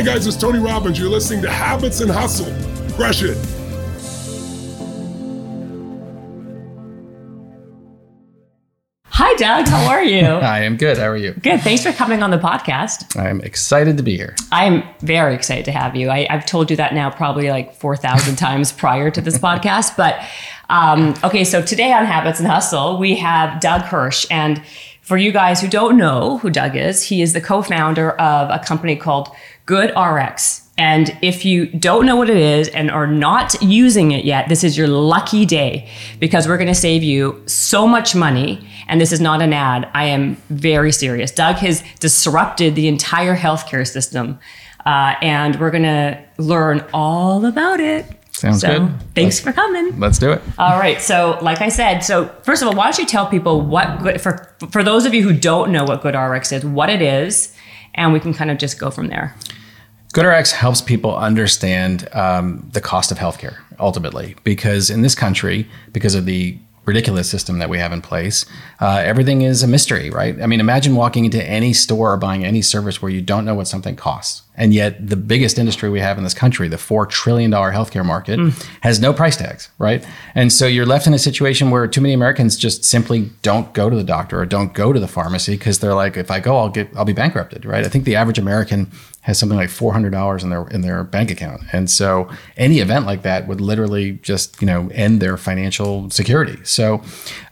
Hi, guys, it's Tony Robbins. You're listening to Habits and Hustle. Crush it. Hi, Doug. How are you? I am good. How are you? Good. Thanks for coming on the podcast. I'm excited to be here. I'm very excited to have you. I, have told you that now probably like 4,000 times prior to this podcast. But um, okay, so today on Habits and Hustle, we have Doug Hirsch. And for you guys who don't know who Doug is, he is the co founder of a company called GoodRx. And if you don't know what it is and are not using it yet, this is your lucky day because we're going to save you so much money. And this is not an ad. I am very serious. Doug has disrupted the entire healthcare system. Uh, and we're going to learn all about it. Sounds so, good. Thanks let's, for coming. Let's do it. All right. So, like I said, so first of all, why don't you tell people what good for for those of you who don't know what GoodRx is, what it is, and we can kind of just go from there. GoodRx helps people understand um, the cost of healthcare ultimately, because in this country, because of the ridiculous system that we have in place, uh, everything is a mystery, right? I mean, imagine walking into any store or buying any service where you don't know what something costs. And yet, the biggest industry we have in this country, the $4 trillion healthcare market, mm. has no price tags, right? And so you're left in a situation where too many Americans just simply don't go to the doctor or don't go to the pharmacy because they're like, if I go, I'll get, I'll be bankrupted, right? I think the average American has something like four hundred dollars in their in their bank account, and so any event like that would literally just you know end their financial security. So,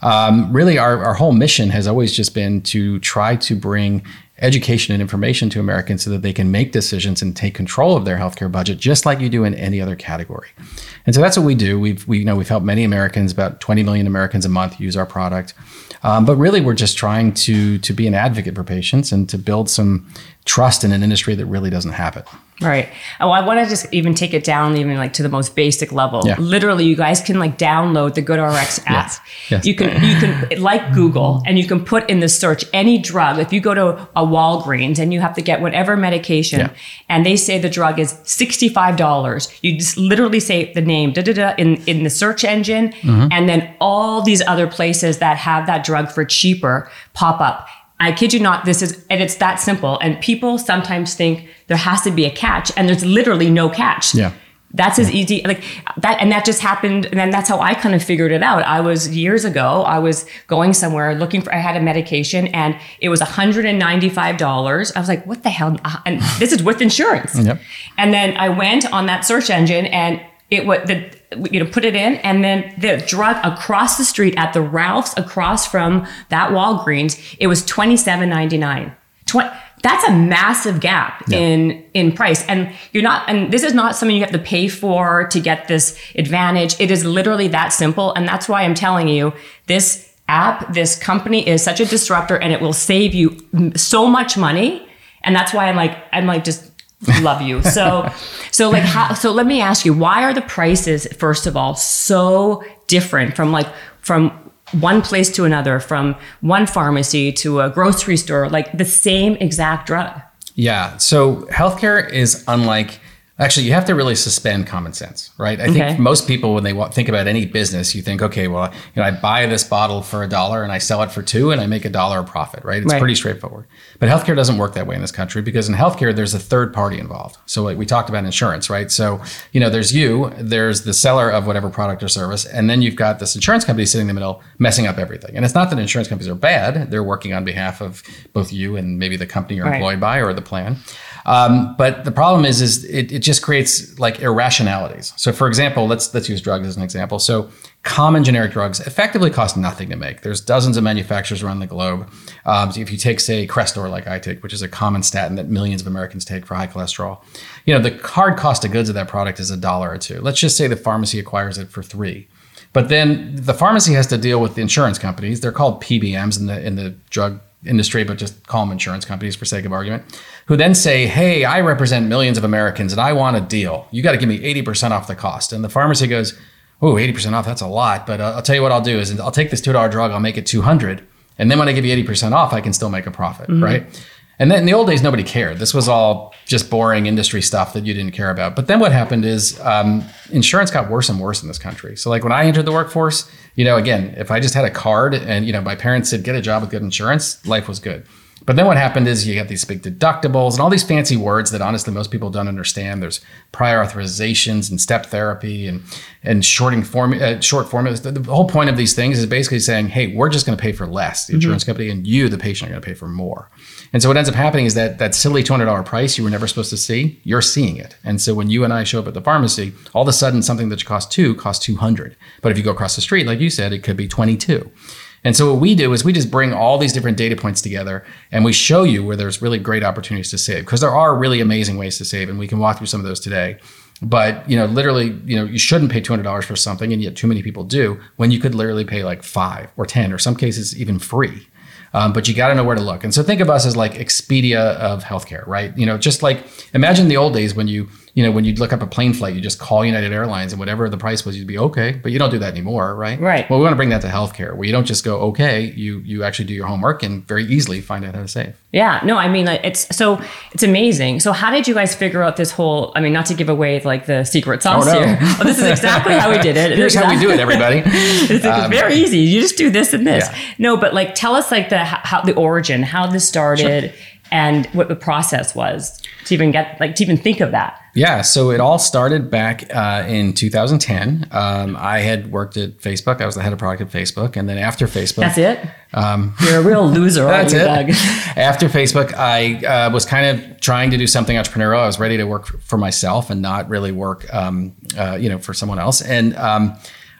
um, really, our our whole mission has always just been to try to bring education and information to Americans so that they can make decisions and take control of their healthcare budget just like you do in any other category. And so that's what we do. We've we you know we've helped many Americans, about 20 million Americans a month use our product. Um, but really we're just trying to to be an advocate for patients and to build some trust in an industry that really doesn't have it. Right. Oh, I want to just even take it down, even like to the most basic level. Yeah. Literally, you guys can like download the GoodRx app. Yes. Yes. You can you can like Google, and you can put in the search any drug. If you go to a Walgreens and you have to get whatever medication, yeah. and they say the drug is sixty five dollars, you just literally say the name da da da in in the search engine, mm-hmm. and then all these other places that have that drug for cheaper pop up I kid you not, this is, and it's that simple. And people sometimes think there has to be a catch, and there's literally no catch. Yeah. That's as easy, like that, and that just happened. And then that's how I kind of figured it out. I was years ago, I was going somewhere looking for, I had a medication and it was $195. I was like, what the hell? Uh, and this is with insurance. Yep. And then I went on that search engine and it was the you know put it in and then the drug across the street at the Ralph's across from that Walgreens it was 27.99 20 that's a massive gap yeah. in in price. And you're not and this is not something you have to pay for to get this advantage. It is literally that simple and that's why I'm telling you this app this company is such a disruptor and it will save you so much money. And that's why I'm like I'm like just love you. So, so like, how, so let me ask you, why are the prices, first of all, so different from like, from one place to another, from one pharmacy to a grocery store, like the same exact drug? Yeah. So healthcare is unlike Actually, you have to really suspend common sense, right? I okay. think most people, when they think about any business, you think, okay, well, you know, I buy this bottle for a dollar and I sell it for two and I make a dollar profit, right? It's right. pretty straightforward. But healthcare doesn't work that way in this country because in healthcare, there's a third party involved. So, like we talked about insurance, right? So, you know, there's you, there's the seller of whatever product or service, and then you've got this insurance company sitting in the middle messing up everything. And it's not that insurance companies are bad; they're working on behalf of both you and maybe the company you're right. employed by or the plan. Um, but the problem is, is it, it just creates like irrationalities. So, for example, let's let's use drugs as an example. So, common generic drugs effectively cost nothing to make. There's dozens of manufacturers around the globe. Um, so if you take, say, Crestor, like I take, which is a common statin that millions of Americans take for high cholesterol, you know, the hard cost of goods of that product is a dollar or two. Let's just say the pharmacy acquires it for three. But then the pharmacy has to deal with the insurance companies. They're called PBMs in the in the drug industry, but just call them insurance companies for sake of argument, who then say, Hey, I represent millions of Americans and I want a deal. You got to give me 80% off the cost. And the pharmacy goes, Oh, 80% off, that's a lot. But uh, I'll tell you what I'll do is I'll take this $2 drug, I'll make it 200. And then when I give you 80% off, I can still make a profit, mm-hmm. right? And then in the old days, nobody cared. This was all just boring industry stuff that you didn't care about. But then what happened is um, insurance got worse and worse in this country. So like when I entered the workforce, you know, again, if I just had a card and you know my parents said get a job with good insurance, life was good. But then what happened is you got these big deductibles and all these fancy words that honestly most people don't understand. There's prior authorizations and step therapy and and shorting form uh, short formulas. The, the, whole point of these things is basically saying, hey, we're just going to pay for less, the insurance mm-hmm. company, and you, the patient, are going to pay for more. And so what ends up happening is that that silly two hundred dollar price you were never supposed to see, you're seeing it. And so when you and I show up at the pharmacy, all of a sudden something that costs two costs two hundred. But if you go across the street, like you said, it could be twenty two. And so what we do is we just bring all these different data points together and we show you where there's really great opportunities to save because there are really amazing ways to save and we can walk through some of those today. But you know, literally, you know, you shouldn't pay two hundred dollars for something, and yet too many people do. When you could literally pay like five or ten, or some cases even free. Um, but you got to know where to look. And so think of us as like Expedia of healthcare, right? You know, just like imagine the old days when you you know, when you'd look up a plane flight, you just call United Airlines and whatever the price was, you'd be okay. But you don't do that anymore, right? Right. Well, we want to bring that to healthcare where you don't just go, okay, you you actually do your homework and very easily find out how to save. Yeah. No, I mean, it's so it's amazing. So how did you guys figure out this whole, I mean, not to give away like the secret sauce oh, no. here. Well, this is exactly how we did it. Here's exactly, how we do it, everybody. it's um, very easy. You just do this and this. Yeah. No, but like tell us like the, how the origin, how this started. Sure and what the process was to even get like to even think of that. Yeah so it all started back uh, in 2010 um, i had worked at facebook. I was the head of product at facebook. And then after facebook that's it? um, you're a real loser that's it. Doug? after facebook i uh, was kind of trying to do something entrepreneurial. I was ready to work for myself and not really work um, uh, you know for someone else. And um,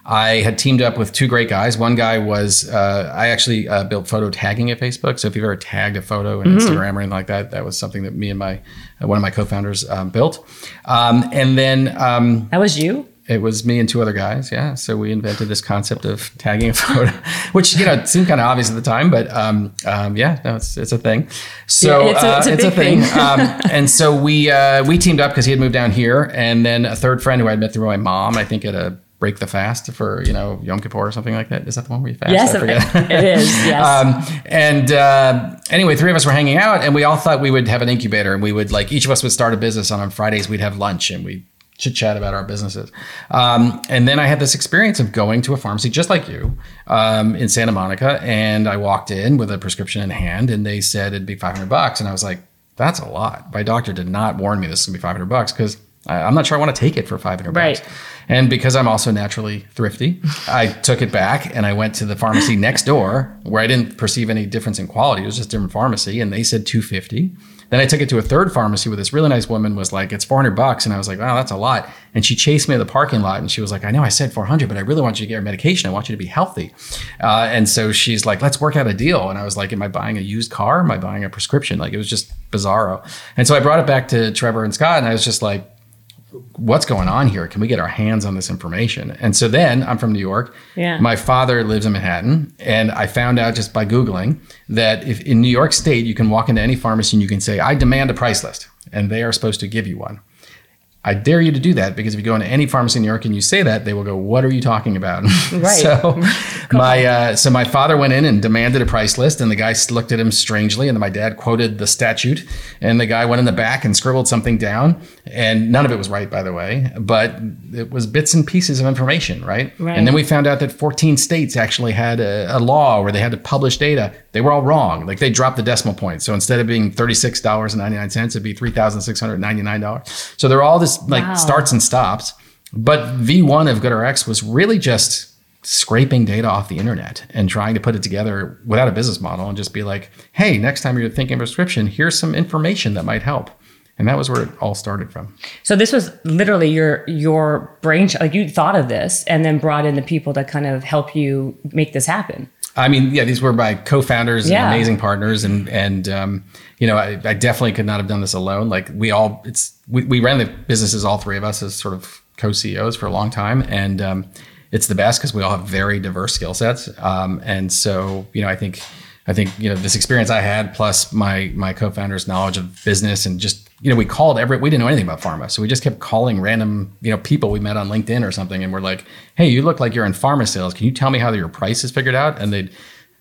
I had teamed up with two great guys. One guy was uh, I actually uh, built photo tagging at Facebook. So if you've ever tagged a photo in mm-hmm. Instagram or anything like that, that was something that me and my uh, one of my co-founders um, built. Um, and then um, that was you. It was me and two other guys. Yeah. So we invented this concept of tagging a photo, which you know seemed kind of obvious at the time, but um, um, yeah, no, it's it's a thing. So yeah, it's, a, it's, a, uh, it's a thing. thing. um, and so we uh, we teamed up because he had moved down here, and then a third friend who I'd met through my mom, I think at a break the fast for you know Yom Kippur or something like that. Is that the one where you fast? Yes, it is. Yes. um, and uh, anyway, three of us were hanging out, and we all thought we would have an incubator, and we would like each of us would start a business, and on Fridays we'd have lunch, and we chit chat about our businesses. Um, and then I had this experience of going to a pharmacy just like you um, in Santa Monica, and I walked in with a prescription in hand, and they said it'd be 500 bucks, and I was like, that's a lot. My doctor did not warn me this would be 500 bucks because I'm not sure I want to take it for 500 right. bucks. And because I'm also naturally thrifty, I took it back and I went to the pharmacy next door where I didn't perceive any difference in quality. It was just a different pharmacy and they said 250. Then I took it to a third pharmacy where this really nice woman was like, it's 400 bucks. And I was like, wow, that's a lot. And she chased me to the parking lot and she was like, I know I said 400, but I really want you to get your medication. I want you to be healthy. Uh, and so she's like, let's work out a deal. And I was like, am I buying a used car? Am I buying a prescription? Like it was just bizarro. And so I brought it back to Trevor and Scott and I was just like, what's going on here? Can we get our hands on this information? And so then I'm from New York. Yeah. My father lives in Manhattan. And I found out just by Googling that if in New York State, you can walk into any pharmacy and you can say, I demand a price list. And they are supposed to give you one. I dare you to do that because if you go into any pharmacy in New York and you say that, they will go, "What are you talking about?" Right. so my uh, so my father went in and demanded a price list, and the guy looked at him strangely, and then my dad quoted the statute, and the guy went in the back and scribbled something down, and none of it was right, by the way, but it was bits and pieces of information, right? right. And then we found out that 14 states actually had a, a law where they had to publish data. They were all wrong, like they dropped the decimal point. So instead of being thirty-six dollars and ninety-nine cents, it'd be three thousand six hundred ninety-nine dollars. So they're all this like wow. starts and stops. But V1 of GoodRx was really just scraping data off the internet and trying to put it together without a business model and just be like, hey, next time you're thinking of prescription, here's some information that might help. And that was where it all started from. So this was literally your your brain like you thought of this and then brought in the people that kind of help you make this happen. I mean, yeah, these were my co-founders yeah. and amazing partners, and and um, you know, I, I, definitely could not have done this alone. Like we all, it's we, we ran the businesses, all three of us, as sort of co-CEOs for a long time, and um, it's the best because we all have very diverse skill sets, um, and so you know, I think I think you know this experience I had plus my my co-founders' knowledge of business and just you know, we called every, we didn't know anything about pharma. So we just kept calling random, you know, people we met on LinkedIn or something. And we're like, hey, you look like you're in pharma sales. Can you tell me how your price is figured out? And they'd,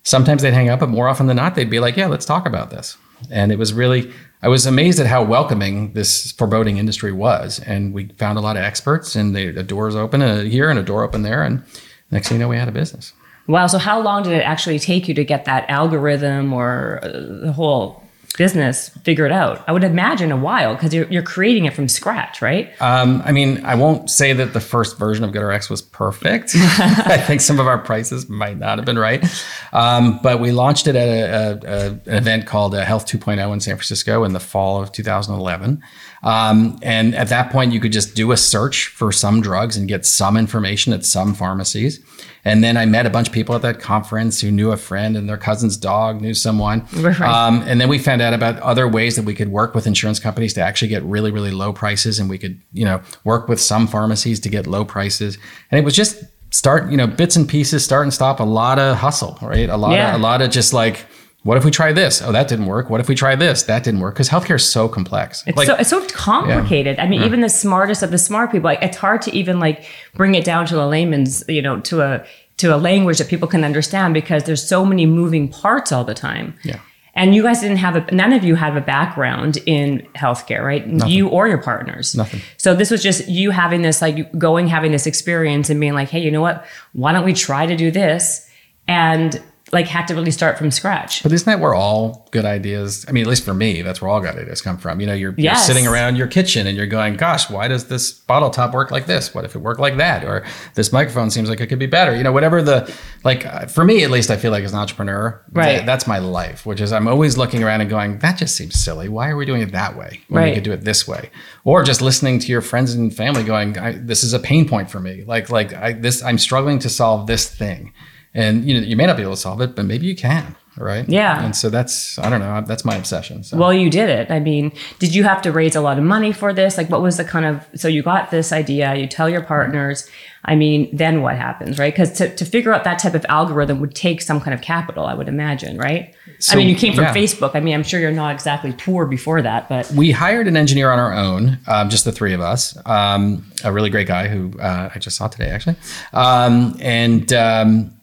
sometimes they'd hang up, but more often than not, they'd be like, yeah, let's talk about this. And it was really, I was amazed at how welcoming this foreboding industry was. And we found a lot of experts and they, a door's open uh, here and a door open there. And next thing you know, we had a business. Wow. So how long did it actually take you to get that algorithm or uh, the whole business figured out? I would imagine a while because you're, you're creating it from scratch, right? Um, I mean, I won't say that the first version of GoodRx was perfect. I think some of our prices might not have been right. Um, but we launched it at a, a, a, an event called uh, Health 2.0 in San Francisco in the fall of 2011. Um, and at that point, you could just do a search for some drugs and get some information at some pharmacies. And then I met a bunch of people at that conference who knew a friend and their cousin's dog knew someone. Right. Um, and then we found out about other ways that we could work with insurance companies to actually get really, really low prices. And we could, you know, work with some pharmacies to get low prices. And it was just start, you know, bits and pieces, start and stop, a lot of hustle, right? A lot yeah. of, a lot of just like, what if we try this? Oh, that didn't work. What if we try this? That didn't work because healthcare is so complex. It's like, so it's so complicated. Yeah. I mean, even the smartest of the smart people, like it's hard to even like bring it down to a layman's, you know, to a to a language that people can understand because there's so many moving parts all the time. Yeah. And you guys didn't have a, none of you have a background in healthcare, right? Nothing. You or your partners. Nothing. So this was just you having this, like going, having this experience and being like, hey, you know what? Why don't we try to do this? And like had to really start from scratch. But isn't that where all good ideas? I mean, at least for me, that's where all good ideas come from. You know, you're, yes. you're, sitting around your kitchen and you're going, "Gosh, why does this bottle top work like this? What if it worked like that? Or this microphone seems like it could be better." You know, whatever the like. Uh, for me, at least, I feel like as an entrepreneur, right? that's my life, which is I'm always looking around and going, "That just seems silly. Why are we doing it that way when right. we could do it this way?" Or just listening to your friends and family going, "This is a pain point for me. Like, like I this I'm struggling to solve this thing." And you know you may not be able to solve it but maybe you can right yeah and so that's i don't know that's my obsession so. well you did it i mean did you have to raise a lot of money for this like what was the kind of so you got this idea you tell your partners i mean then what happens right because to, to figure out that type of algorithm would take some kind of capital i would imagine right so, I mean, you came from yeah. Facebook. I mean, I'm sure you're not exactly poor before that, but we hired an engineer on our own, um, just the three of us. Um, a really great guy who uh, I just saw today, actually, um, and um,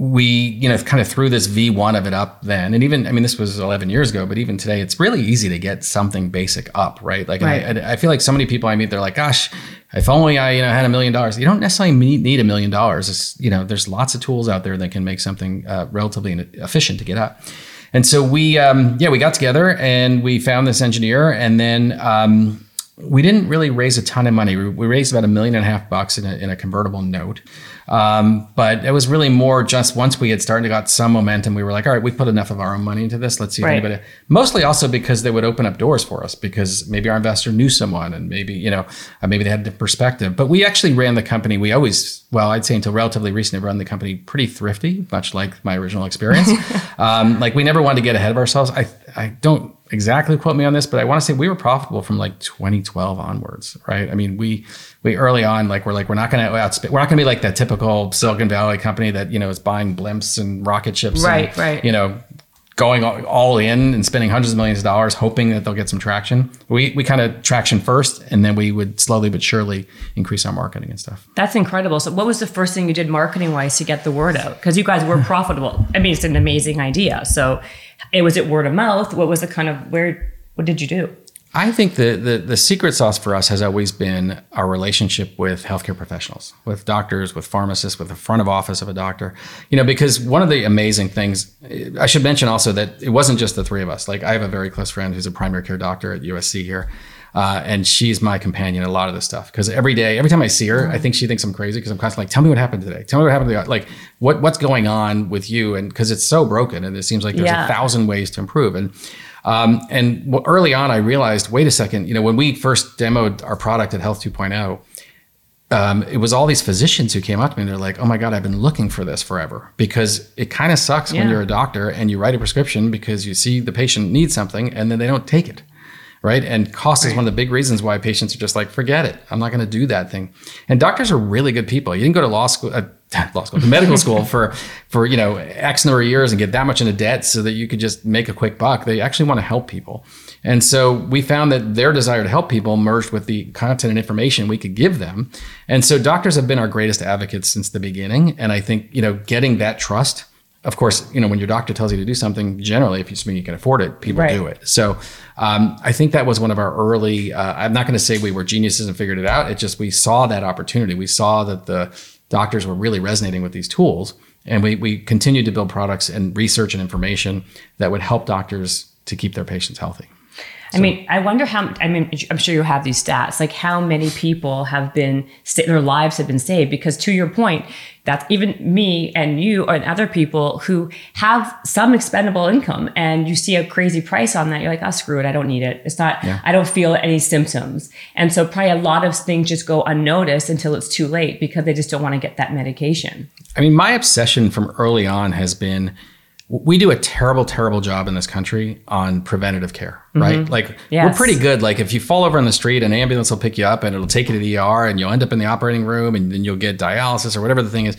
we you know kind of threw this v1 of it up then. And even i mean this was 11 years ago but even today it's really easy to get something basic up right? Like right. I, I, feel like so many people i meet they're like gosh if only i you know had a million dollars. You don't necessarily need a million dollars. You know there's lots of tools out there that can make something uh, relatively efficient to get up. And so we um, yeah we got together and we found this engineer and then um, we didn't really raise a ton of money. We raised about a million and a half bucks in a, in a convertible note um, but it was really more just once we had started to got some momentum, we were like, all right, we put enough of our own money into this. Let's see if right. anybody. Mostly also because they would open up doors for us because maybe our investor knew someone and maybe you know uh, maybe they had the perspective. But we actually ran the company. We always well, I'd say until relatively recently, run the company pretty thrifty, much like my original experience. um, like we never wanted to get ahead of ourselves. I I don't exactly quote me on this, but I want to say we were profitable from like 2012 onwards, right? I mean, we we early on like we're like we're not going to outspend, we're not going to be like that typical Silicon Valley company that you know is buying blimps and rocket ships, right? And, right. You know, going all in and spending hundreds of millions of dollars hoping that they'll get some traction. We we kind of traction first, and then we would slowly but surely increase our marketing and stuff. That's incredible. So, what was the first thing you did marketing wise to get the word out? Because you guys were profitable. I mean, it's an amazing idea. So it was it word of mouth? What was the kind of where? What did you do? I think the, the, the secret sauce for us has always been our relationship with healthcare professionals, with doctors, with pharmacists, with the front of office of a doctor. You know, because one of the amazing things I should mention also that it wasn't just the three of us. Like I have a very close friend who's a primary care doctor at USC here. Uh, and she's my companion in a lot of this stuff because every day, every time I see her, I think she thinks I'm crazy because I'm constantly like, "Tell me what happened today. Tell me what happened today. Like, what what's going on with you?" And because it's so broken, and it seems like there's yeah. a thousand ways to improve. And um, and early on, I realized, wait a second, you know, when we first demoed our product at Health 2.0, um, it was all these physicians who came up to me and they're like, oh my God, I've been looking for this forever. Because it kind of sucks yeah. when you're a doctor and you write a prescription because you see the patient needs something and then they don't take it right? And cost right. is one of the big reasons why patients are just like, forget it. I'm not going to do that thing. And doctors are really good people. You didn't go to law school, uh, law school, medical school for for you know X number of years and get that much into debt so that you could just make a quick buck. They actually want to help people. And so we found that their desire to help people merged with the content and information we could give them. And so doctors have been our greatest advocates since the beginning. And I think, you know, getting that trust of course, you know, when your doctor tells you to do something, generally, if you mean you can afford it, people right. do it. So um, I think that was one of our early. Uh, I'm not going to say we were geniuses and figured it out. It just we saw that opportunity. We saw that the doctors were really resonating with these tools, And we, we continue to build products and research and information that would help doctors to keep their patients healthy. I mean, I wonder how. I mean, I'm sure you have these stats. Like, how many people have been their lives have been saved? Because to your point, that's even me and you and other people who have some expendable income, and you see a crazy price on that. You're like, oh, screw it, I don't need it. It's not. Yeah. I don't feel any symptoms, and so probably a lot of things just go unnoticed until it's too late because they just don't want to get that medication. I mean, my obsession from early on has been we do a terrible, terrible job in this country on preventative care, right? Mm-hmm. Like yes. we're pretty good. Like if you fall over on the street, an ambulance will pick you up and it'll take you to the ER and you'll end up in the operating room and then you'll get dialysis or whatever the thing is.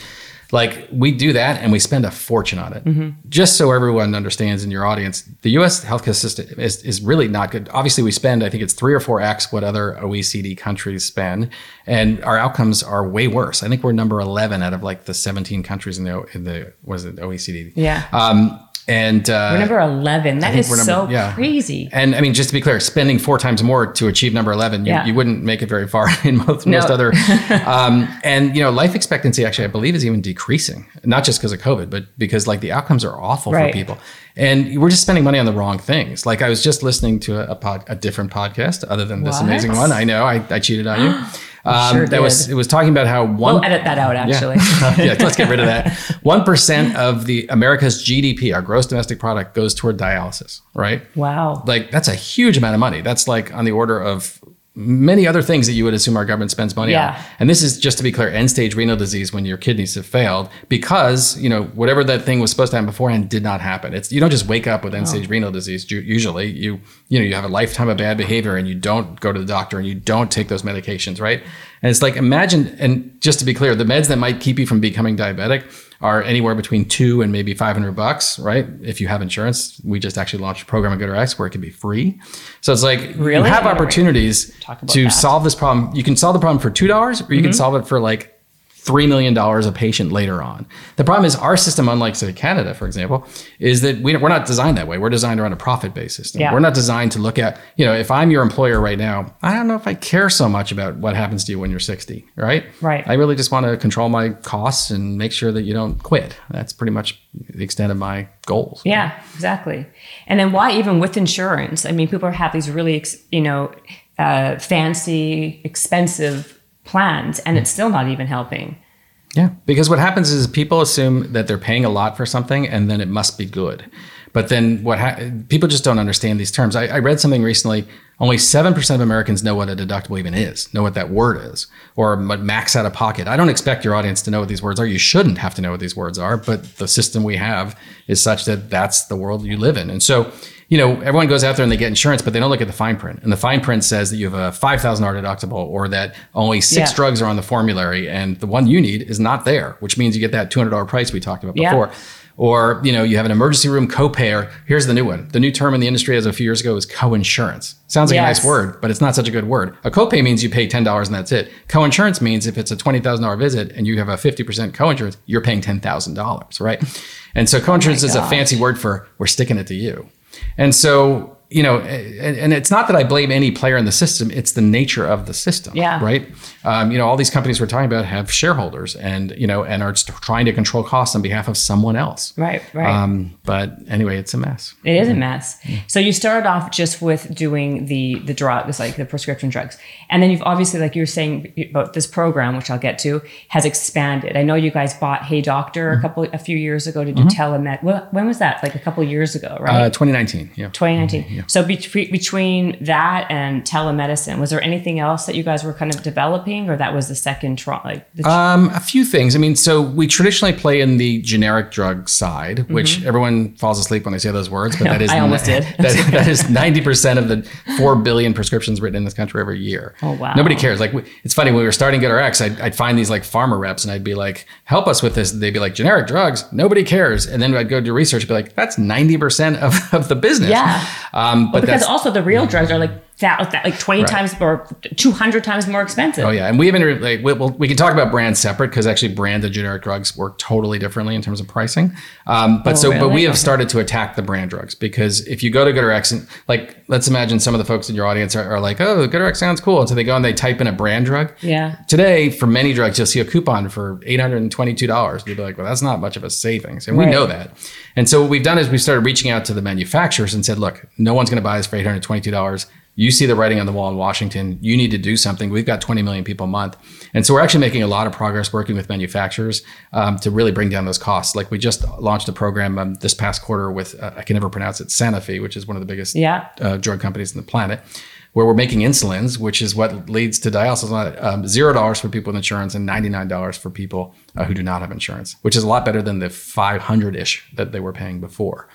Like we do that and we spend a fortune on it. Mm-hmm. Just so everyone understands in your audience, the US healthcare system is, is really not good. Obviously, we spend, I think it's three or four X what other OECD countries spend. And our outcomes are way worse. I think we're number 11 out of like the 17 countries in the, in the was it, OECD? Yeah. Um, and uh, we're number 11 That is number, so yeah. crazy and i mean just to be clear spending four times more to achieve number 11 you, yeah. you wouldn't make it very far in most, no. most other um, and you know life expectancy actually i believe is even decreasing not just because of covid but because like the outcomes are awful right. for people and we're just spending money on the wrong things like i was just listening to a, a pod a different podcast other than this what? amazing one i know i, I cheated on you Um, sure that did. was it was talking about how one. We'll edit that out. Actually, yeah, yeah let's get rid of that. One percent of the America's GDP, our gross domestic product, goes toward dialysis. Right. Wow. Like that's a huge amount of money. That's like on the order of many other things that you would assume our government spends money yeah. on. And this is just to be clear, end stage renal disease when your kidneys have failed because, you know, whatever that thing was supposed to happen beforehand did not happen. It's you don't just wake up with end stage oh. renal disease usually. You you know, you have a lifetime of bad behavior and you don't go to the doctor and you don't take those medications, right? And it's like imagine and just to be clear, the meds that might keep you from becoming diabetic are anywhere between two and maybe 500 bucks, right? If you have insurance, we just actually launched a program at GoodRx where it can be free. So it's like really? you have opportunities to that. solve this problem. You can solve the problem for $2 or you mm-hmm. can solve it for like $3 million a patient later on. The problem is our system, unlike say Canada, for example, is that we, are not designed that way. We're designed around a profit-based system. Yeah. We're not designed to look at, you know, if I'm your employer right now, I don't know if I care so much about what happens to you when you're 60, right? Right. I really just want to control my costs and make sure that you don't quit. That's pretty much the extent of my goals. Yeah, exactly. And then why even with insurance? I mean, people have these really, you know, uh, fancy, expensive plans and it's hmm. still not even helping. Yeah, because what happens is people assume that they're paying a lot for something and then it must be good. But then what ha- people just don't understand these terms. I, I read something recently. Only seven percent of Americans know what a deductible even is, know what that word is, or max out of pocket. I don't expect your audience to know what these words are. You shouldn't have to know what these words are, but the system we have is such that that's the world you live in. And so you know, everyone goes out there and they get insurance, but they don't look at the fine print. And the fine print says that you have a $5,000 deductible or that only six yeah. drugs are on the formulary and the one you need is not there, which means you get that $200 price we talked about before. Yeah. Or, you know, you have an emergency room copay. Here's the new one. The new term in the industry as a few years ago is co-insurance. Sounds like yes. a nice word, but it's not such a good word. A copay means you pay $10 and that's it. Co-insurance means if it's a $20,000 visit and you have a 50% co-insurance, you're paying $10,000, right? And so oh co-insurance oh is a fancy word for we're sticking it to you. And so you know, and, and, it's not that I blame any player in the system; it's the nature of the system. Yeah. Right. Um, you know, all these companies we're talking about have shareholders, and you know, and are trying to control costs on behalf of someone else. Right. Right. Um, but anyway, it's a mess. It is a mess. So you started off just with doing the the drugs, like the prescription drugs, and then you've obviously, like you were saying about this program, which I'll get to, has expanded. I know you guys bought HeyDoctor mm-hmm. a couple a few years ago to do mm-hmm. telemed. When was that? Like a couple years ago, right? Uh, 2019. Yeah. 2019. Mm-hmm. Yeah. So be- between that and telemedicine, was there anything else that you guys were kind of developing, or that was the second try? Like the um, a few things. I mean, so we traditionally play in the generic drug side, mm-hmm. which everyone falls asleep when they say those words, but that is I almost did. that, that is ninety percent of the four billion prescriptions written in this country every year. Oh wow! Nobody cares. Like it's funny when we were starting GoodRx, I'd, I'd find these like pharma reps, and I'd be like, "Help us with this." They'd be like, "Generic drugs, nobody cares." And then I'd go do research, and be like, "That's ninety percent of, of the business." Yeah. Um, Um, but well, because also the real mm-hmm. drugs are like that, like 20 right. times or 200 times more expensive. Oh yeah. And we haven't like, we, we'll, we can talk about brands separate because actually branded generic drugs work totally differently in terms of pricing. Um, but oh, so, really? but we have started to attack the brand drugs because if you go to GoodRx and like, let's imagine some of the folks in your audience are, are like, Oh, GoodRx sounds cool. And so they go and they type in a brand drug. Yeah. Today for many drugs, you'll see a coupon for $822. You'd be like, well, that's not much of a savings. And right. we know that. And so what we've done is we started reaching out to the manufacturers and said, look, no one's going to buy this for $822 you see the writing on the wall in Washington. You need to do something. We've got 20 million people a month. And so we're actually making a lot of progress working with manufacturers um, to really bring down those costs. Like we just launched a program um, this past quarter with, uh, I can never pronounce it, Sanofi, which is one of the biggest Yeah. uh, drug companies on the planet, where we're making insulins, which is what leads to dialysis. Um, Zero dollars for people with insurance and $99 for people uh, who do not have insurance, which is a lot better than the 500 ish that they were paying before.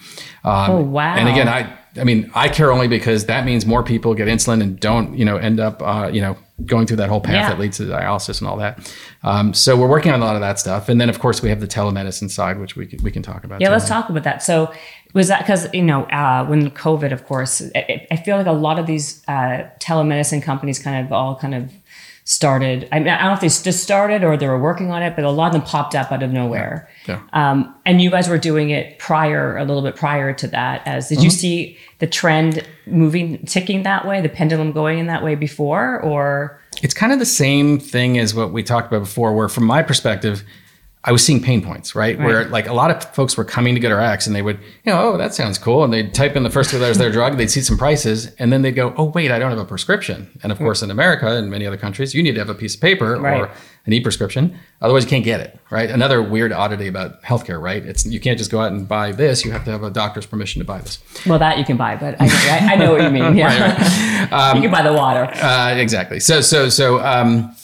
Um, Oh, wow. And again, I, I mean, I care only because that means more people get insulin and don't, you know, end up, uh, you know, going through that whole path Yeah. that leads to dialysis and all that. Um, so we're working on a lot of that stuff, and then of course we have the telemedicine side, which we can, we can talk about. Yeah, too. let's talk about that. So, was that because you know uh, when COVID, of course, I, I feel like a lot of these uh, telemedicine companies kind of all kind of started. I mean, I don't know if they just started or they were working on it, but a lot of them popped up out of nowhere. Yeah. Um, and you guys were doing it prior, a little bit prior to that. As did you Mm-hmm. see the trend moving, ticking that way, the pendulum going in that way before, or It's kind of the same thing as what we talked about before, where from my perspective, I was seeing pain points, right? Where like a lot of folks were coming to GoodRx and they would, you know, oh, that sounds cool. And they'd type in the first two letters of their drug, they'd see some prices, and then they'd go, oh, wait, I don't have a prescription. And of course, in America and many other countries, you need to have a piece of paper Right. or an e-prescription. Otherwise, you can't get it, right? Another weird oddity about healthcare, right? It's you can't just go out and buy this. You have to have a doctor's permission to buy this. well, that you can buy, but I, I, I know what you mean. Yeah, you can buy the water. Uh, exactly. So so so um,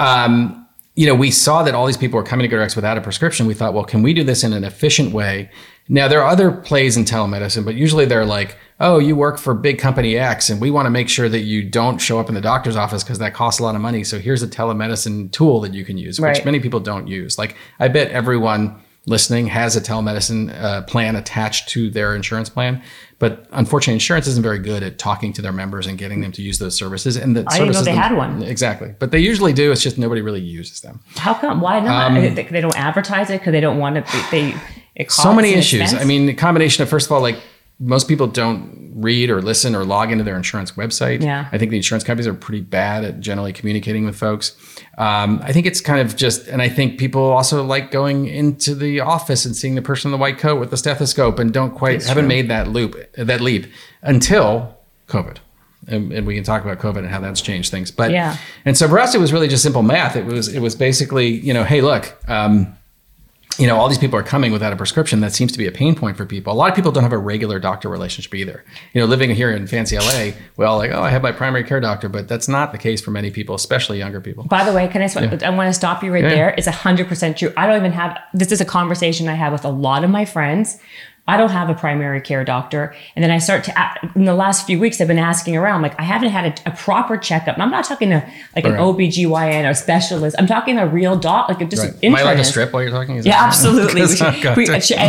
um, you know, we saw that all these people were coming to GoodRx without a prescription. We thought, well, can we do this in an efficient way? Now there are other plays in telemedicine, but usually they're like, oh, you work for big company X, and we want to make sure that you don't show up in the doctor's office because that costs a lot of money. So here's a telemedicine tool that you can use, which many people don't use. Like I bet everyone listening has a telemedicine uh, plan attached to their insurance plan. But unfortunately, insurance isn't very good at talking to their members and getting them to use those services. And the I didn't know they them- had one. Exactly, but they usually do. It's just nobody really uses them. How come? Why not? they, they don't advertise it because they don't want to. They it so many issues. expense? I mean, the combination of first of all, like most people don't read or listen or log into their insurance website. Yeah. I think the insurance companies are pretty bad at generally communicating with folks. Um, I think it's kind of just, and I think people also like going into the office and seeing the person in the white coat with the stethoscope and don't quite haven't made that loop that leap until COVID. And, and we can talk about COVID and how that's changed things. But Yeah. and so for us, it was really just simple math. It was it was basically you know, hey, look. Um, you know, all these people are coming without a prescription. That seems to be a pain point for people. A lot of people don't have a regular doctor relationship either. You know, living here in fancy LA, we all like, oh, I have my primary care doctor, but that's not the case for many people, especially younger people. By the way, can I? sw- I want to stop you right Yeah. there. It's hundred percent true. I don't even have. This is a conversation I have with a lot of my friends. I don't have a primary care doctor, and then I start to. In the last few weeks, I've been asking around. Like, I haven't had a, a proper checkup. And I'm not talking to like an Right. OBGYN or specialist. I'm talking a real doc, like a, just an Am I like a strip while you're talking? Is Yeah, absolutely. We should- we-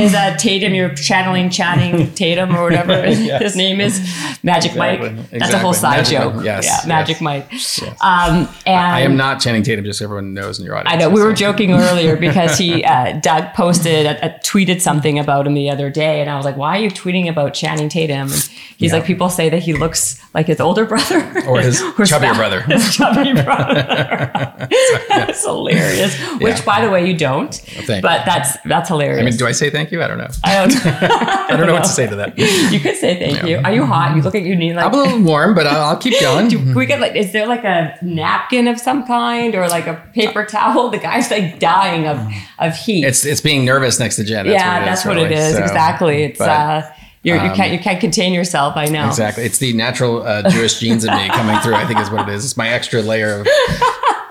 is uh, Tatum, you're channeling, chatting Tatum or whatever his name is, Magic Mike. Exactly. That's a whole side Exactly. Magic joke. Mike. Yes, yeah, yes. Magic Mike. Um, and I am not Channing Tatum, just so everyone knows in your audience. I know we were joking earlier because he uh, Doug posted uh, tweeted something about him the other day, and I was like, "Why are you tweeting about Channing Tatum?" And he's Yeah. like, "People say that he looks like his older brother Or his chubbier spa- brother. His chubby brother. that's hilarious. Which, by the way, you don't. thank but you. that's that's hilarious. I mean, do I say thank you? I don't know. I don't. I don't know what to say to that. You could say thank you. Are you hot? You look like you need like. I'm a little warm, but I'll, I'll keep going. Can we get like, is there like a napkin of some kind or like a paper towel? The guy's like dying of, of heat. It's it's being nervous next to Jen. That's yeah, what it is, that's what it really. is. So, exactly. It's but, uh, you're, you can't you can't contain yourself. I know. Exactly. It's the natural uh, Jewish genes in me coming through. I think is what it is. It's my extra layer of.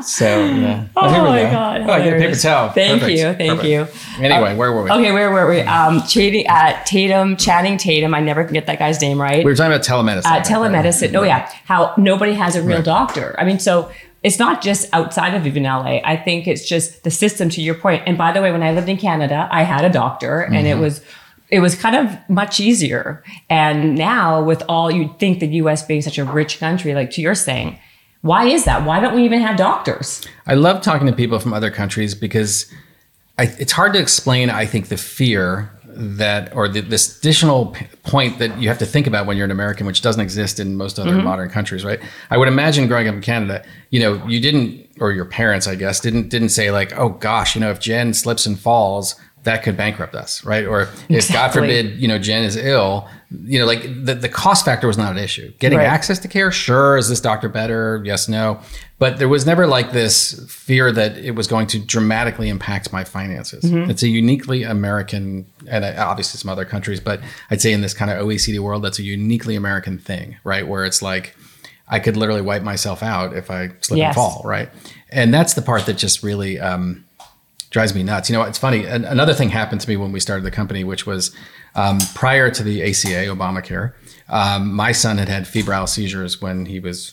So yeah. Oh, here we my go. god! Oh, I get a paper towel. Thank Perfect. you, thank Perfect. you. Anyway, where were we? Okay, where were we? Um, Chadi- uh, Tatum, Channing Tatum. I never can get that guy's name right. We were talking about telemedicine. uh, telemedicine. Oh yeah, how nobody has a real Right. doctor. I mean, so it's not just outside of even LA. I think it's just the system. To your point. And by the way, when I lived in Canada, I had a doctor, and Mm-hmm. it was it was kind of much easier. And now, with all you'd think the US being such a rich country, like to your saying, why is that? Why don't we even have doctors? I love talking to people from other countries because I, it's hard to explain, I think, the fear that or the, this additional p- point that you have to think about when you're an American, which doesn't exist in most other mm-hmm. modern countries, right? I would imagine growing up in Canada, you know, you didn't, or your parents, I guess, didn't didn't say like, oh gosh, you know, if Jen slips and falls, that could bankrupt us, right? Or if God forbid, you know, Jen is ill, you know, like the, the cost factor was not an issue. Getting Right. access to care, sure. Is this doctor better? Yes, no. But there was never like this fear that it was going to dramatically impact my finances. Mm-hmm. It's a uniquely American, and obviously some other countries, but I'd say in this kind of OECD world, that's a uniquely American thing, right? Where it's like, I could literally wipe myself out if I slip Yes. and fall, right? And that's the part that just really um, drives me nuts. You know, it's funny. An- another thing happened to me when we started the company, which was um, prior to the ACA, Obamacare. Um, my son had had febrile seizures when he was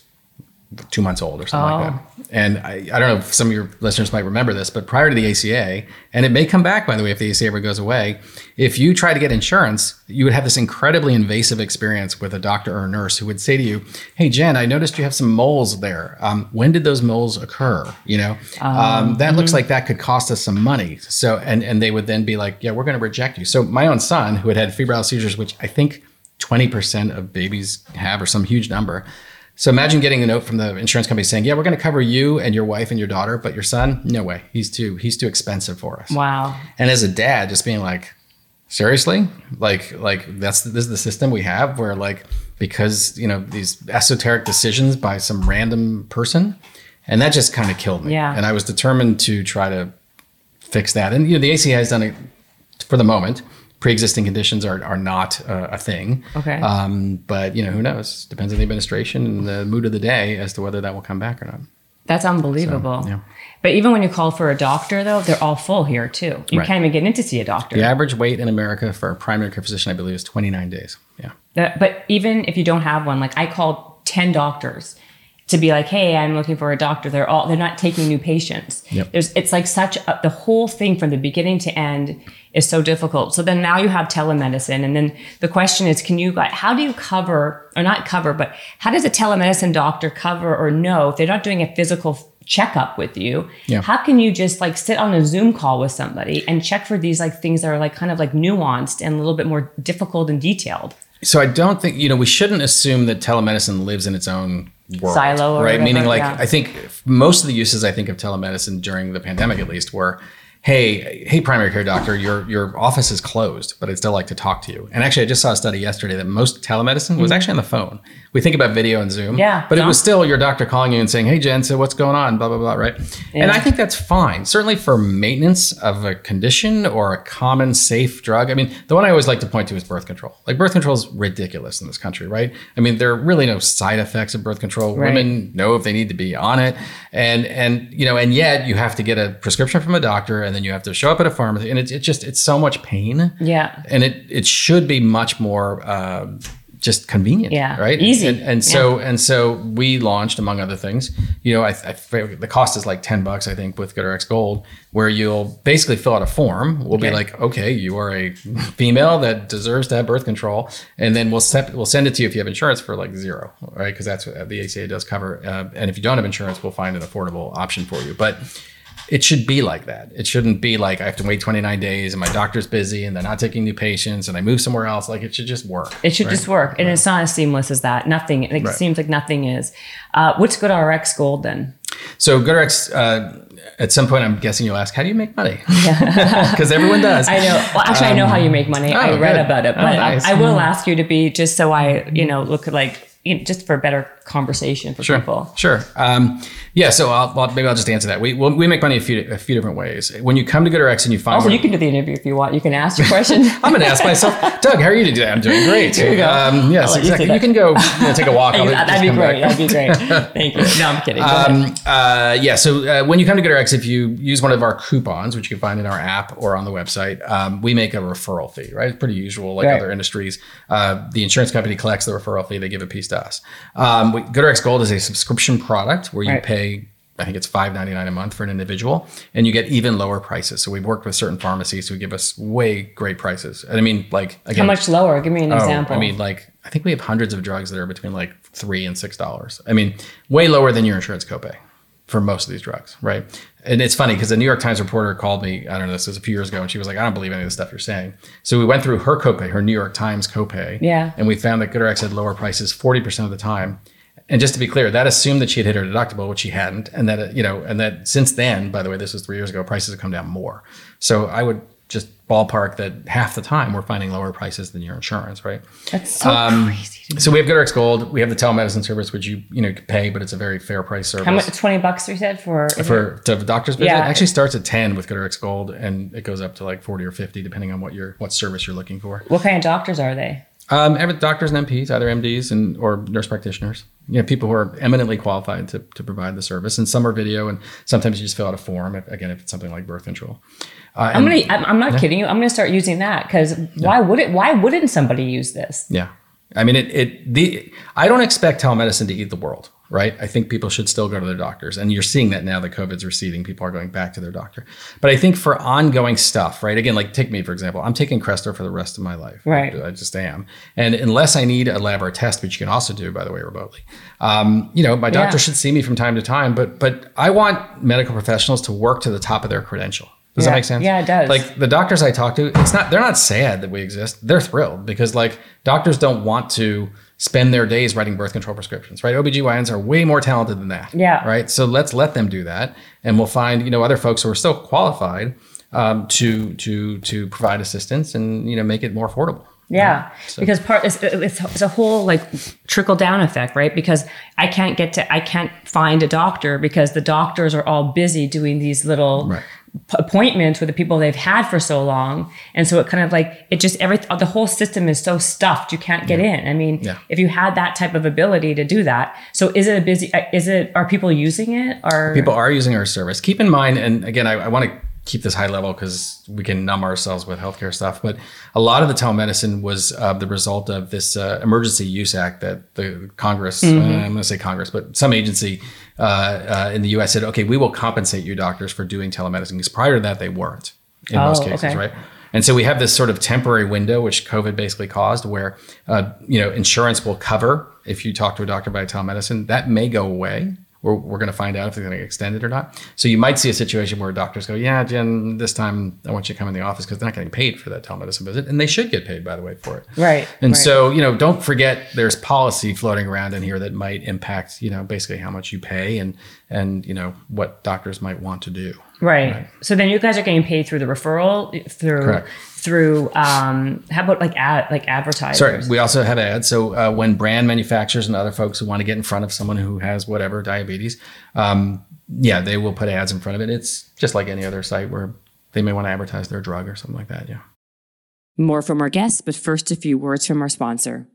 two months old or something like Oh. that. And I, I don't know if some of your listeners might remember this, but prior to the ACA, and it may come back, by the way, if the ACA ever goes away, if you try to get insurance, you would have this incredibly invasive experience with a doctor or a nurse who would say to you, Hey, Jen, I noticed you have some moles there. Um, when did those moles occur? You know, um, that looks like that could cost us some money. So, and, and they would then be like, Yeah, we're going to reject you. So, my own son, who had had febrile seizures, which I think 20% of babies have, or some huge number. So imagine getting a note from the insurance company saying, "Yeah, we're going to cover you and your wife and your daughter, but your son, no way. He's too he's too expensive for us." Wow. And as a dad, just being like, "Seriously? Like like that's this is the system we have where like because, you know, these esoteric decisions by some random person." And that just kind of killed me. Yeah. And I was determined to try to fix that. And you know, the ACA has done it for the moment. Pre-existing conditions are, are not uh, a thing. Okay. Um, but you know, who knows? Depends on the administration and the mood of the day as to whether that will come back or not. That's unbelievable. So, yeah. But even when you call for a doctor, though, they're all full here too. You Right. can't even get in to see a doctor. The average wait in America for a primary care physician, I believe, is 29 days. Yeah. That- but even if you don't have one, like I called 10 doctors to be like, hey, I'm looking for a doctor. They're all, they're not taking new patients. Yep. There's, it's like such, a, the whole thing from the beginning to end is so difficult. So then now you have telemedicine. And then the question is, can you, how do you cover, or not cover, but how does a telemedicine doctor cover or know if they're not doing a physical checkup with you? Yeah. How can you just like sit on a Zoom call with somebody and check for these like things that are like kind of like nuanced and a little bit more difficult and detailed? So I don't think you know we shouldn't assume that telemedicine lives in its own world, Silo or right? Meaning, like yeah. I think most of the uses I think of telemedicine during the pandemic, at least, were, hey, hey, primary care doctor, your your office is closed, but I'd still like to talk to you. And actually, I just saw a study yesterday that most telemedicine was actually on the phone. We think about video and Zoom, Mm-hmm. Yeah, but it was still your doctor calling you and saying, hey, Jen, so what's going on? Blah blah blah, right? And I think that's fine. Certainly for maintenance of a condition or a common safe drug. I mean, the one I always like to point to is birth control. Like birth control is ridiculous in this country, right? I mean, there are really no side effects of birth control. Right. Women know if they need to be on it, and and you know, and yet you have to get a prescription from a doctor, and then you have to show up at a pharmacy, and it's it's just it's so much pain. Yeah. and it it should be much more. Uh, just convenient, Yeah. right? Easy. and, and so and so we launched among other things you know I, I, the cost is like 10 bucks i think with GoodRx gold where you'll basically fill out a form we'll be like okay you are a female that deserves to have birth control and then we'll sep- we'll send it to you if you have insurance for like zero right because that's what the aca does cover uh, and if you don't have insurance we'll find an affordable option for you but it should be like that. It shouldn't be like I have to wait 29 days and my doctor's busy and they're not taking new patients and I move somewhere else. Like it should just work. It should right? just work. And it's not as seamless as that. Nothing. It Right. seems like nothing is. Uh, what's GoodRx Gold then? So GoodRx, uh, at some point, I'm guessing you'll ask, how do you make money? Because everyone does. I know. Well, actually, I know how you make money. I oh, read good. about it, Oh, but nice. I, I will ask you to be just so I, you know, look like you know, just for better conversation for Sure. people. Sure. Um, yeah. So I'll, well, maybe I'll just answer that. We well, we make money a few a few different ways. When you come to GoodRx and you find Also, you can do the interview if you want. You can ask your question. I'm going to ask myself, Doug, how are you doing today? I'm doing great. There you go. Um, yes, I'll let you exactly. You, can go you know, take a walk. I'll That'd be great. back. That'd be great. Thank you. No, I'm kidding. Um, uh, yeah. So uh, when you come to GoodRx, if you use one of our coupons, which you can find in our app or on the website, um, we make a referral fee. Right, it's pretty usual, like Right. other industries. Uh, the insurance company collects the referral fee; they give a piece to us. Um, we, GoodRx Gold is a subscription product where you Right. pay I think it's five ninety nine a month for an individual, and you get even lower prices. So we've worked with certain pharmacies who give us way great prices. And I mean, like again, how much lower? Give me an oh, example. I mean, like I think we have hundreds of drugs that are between like three and six dollars. I mean, way lower than your insurance copay for most of these drugs, right? And it's funny because the New York Times reporter called me, I don't know, this was a few years ago, and she was like, I don't believe any of the stuff you're saying. So we went through her copay, her New York Times copay. Yeah. And we found that GoodRx had lower prices 40% of the time. And just to be clear, that assumed that she had hit her deductible, which she hadn't. And that, you know, and that since then, by the way, this was three years ago, prices have come down more. So I would just ballpark that half the time we're finding lower prices than your insurance, right? That's so um, crazy. So we have GoodRx Gold. We have the telemedicine service, which you you know pay, but it's a very fair price service. How much? Twenty bucks we said for for to a doctor's visit. Yeah. It actually starts at ten with GoodRx Gold, and it goes up to like forty or fifty depending on what your what service you're looking for. What kind of doctors are they? Um, doctors and NPs, either MDs and or nurse practitioners. You know, people who are eminently qualified to, to provide the service. And some are video, and sometimes you just fill out a form. If, again, if it's something like birth control. Uh, I'm gonna. I'm, not yeah. kidding you. I'm gonna start using that because why would it? Why wouldn't somebody use this? Yeah, I mean, it. It. The. I don't expect telemedicine to eat the world right? I think people should still go to their doctors. And you're seeing that now that COVID's receding, people are going back to their doctor. But I think for ongoing stuff, right? Again, like take me, for example, I'm taking Crestor for the rest of my life. Right. I just am. And unless I need a lab or a test, which you can also do, by the way, remotely, um, you know, my doctor yeah. should see me from time to time. But, but I want medical professionals to work to the top of their credential. Does yeah. that make sense? Yeah, it does. Like the doctors I talk to, it's not, they're not sad that we exist. They're thrilled because like doctors don't want to, spend their days writing birth control prescriptions, right? OBGYNs are way more talented than that. Yeah. Right. So let's let them do that. And we'll find, you know, other folks who are still qualified um, to to to provide assistance and, you know, make it more affordable. Yeah, so. because part it's, it's, a whole like trickle down effect, right? Because I can't get to I can't find a doctor because the doctors are all busy doing these little right appointments with the people they've had for so long and so it kind of like it just every the whole system is so stuffed you can't get yeah. in i mean yeah. if you had that type of ability to do that so is it a busy uh, is it are people using it Are people are using our service keep in mind and again i, I want to keep this high level because we can numb ourselves with healthcare stuff. But a lot of the telemedicine was uh, the result of this uh, emergency use act that the Congress, mm-hmm. uh, I'm going to say Congress, but some agency uh, uh, in the US said, okay, we will compensate you doctors for doing telemedicine because prior to that, they weren't in oh, most cases, okay. right? And so we have this sort of temporary window, which COVID basically caused, where uh, you know insurance will cover if you talk to a doctor by telemedicine. That may go away we're, we're going to find out if they're going to extend it or not. So you might see a situation where doctors go, yeah, Jen, this time I want you to come in the office because they're not getting paid for that telemedicine visit. And they should get paid, by the way, for it. Right. And right. so, you know, don't forget there's policy floating around in here that might impact, you know, basically how much you pay and, and, you know, what doctors might want to do. Right. right. So then you guys are getting paid through the referral, through Correct through um, how about like ad like advertisers? Sorry, we also have ads. So uh, when brand manufacturers and other folks who want to get in front of someone who has whatever diabetes, um, yeah, they will put ads in front of it. It's just like any other site where they may want to advertise their drug or something like that. Yeah. More from our guests, but first a few words from our sponsor.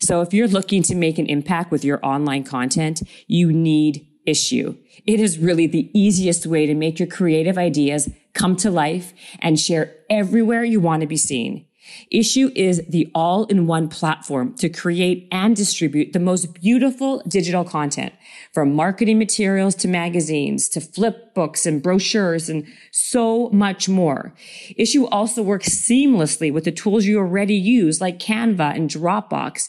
So if you're looking to make an impact with your online content, you need Issuu. It is really the easiest way to make your creative ideas come to life and share everywhere you want to be seen. Issuu is the all-in-one platform to create and distribute the most beautiful digital content from marketing materials to magazines to flip books and brochures and so much more. Issuu also works seamlessly with the tools you already use like Canva and Dropbox.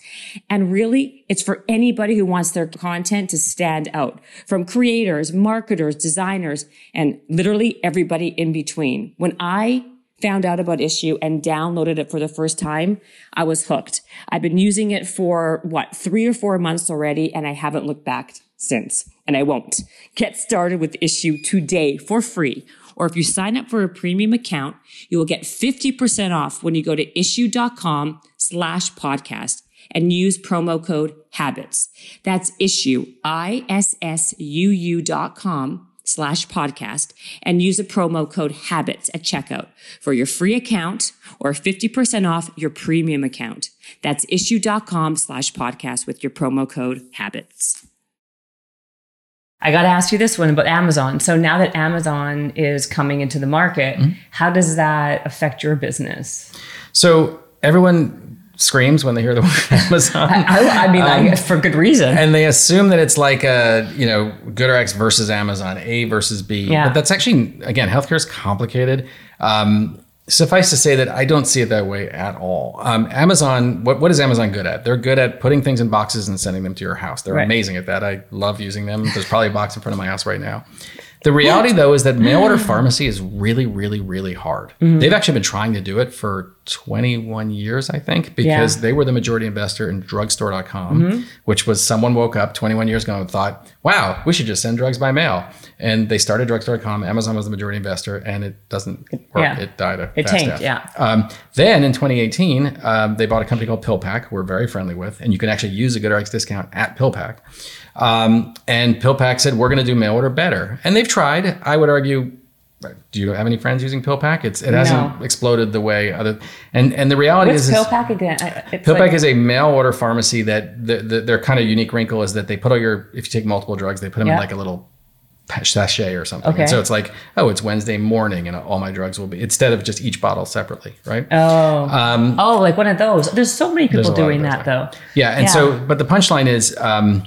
And really, it's for anybody who wants their content to stand out from creators, marketers, designers, and literally everybody in between. When I found out about Issuu and downloaded it for the first time, I was hooked. I've been using it for what, three or four months already, and I haven't looked back since, and I won't. Get started with Issuu today for free. Or if you sign up for a premium account, you will get 50% off when you go to issuu.com slash podcast and use promo code habits. That's Issuu, I-S-S-U-U dot com slash podcast and use a promo code habits at checkout for your free account or 50% off your premium account. That's issuu.com slash podcast with your promo code habits. I got to ask you this one about Amazon. So now that Amazon is coming into the market, mm-hmm. how does that affect your business? So everyone screams when they hear the word Amazon. I, I mean, like, for good reason. and they assume that it's like a you know GoodRx versus Amazon, A versus B. Yeah. But that's actually again, healthcare is complicated. Um, suffice to say that I don't see it that way at all. Um, Amazon, what what is Amazon good at? They're good at putting things in boxes and sending them to your house. They're Right. amazing at that. I love using them. There's probably a box in front of my house right now. The reality, though, is that mail order pharmacy is really, really, really hard. Mm-hmm. They've actually been trying to do it for 21 years, I think, because Yeah. they were the majority investor in drugstore.com, Mm-hmm. which was someone woke up 21 years ago and thought, wow, we should just send drugs by mail. And they started drugstore.com. Amazon was the majority investor, and it doesn't work. Yeah. It died a It fast tanked, death. yeah. Um, then in 2018, um, they bought a company called PillPack, we're very friendly with, and you can actually use a GoodRx discount at PillPack. Um, and PillPack said, we're going to do mail order better. And they've tried. I would argue, do you have any friends using PillPack? It's, it hasn't exploded the way other, and, and the reality What's is, is PillPack again? It's PillPack like- is a mail order pharmacy that the, the, their kind of unique wrinkle is that they put all your, if you take multiple drugs, they put them in like a little sachet or something. Okay. And so it's like, oh, it's Wednesday morning and all my drugs will be, instead of just each bottle separately, right? Oh, oh, like one of those. There's so many Um, people a lot of doing that, though. Yeah, and Yeah. so, but the punchline is um,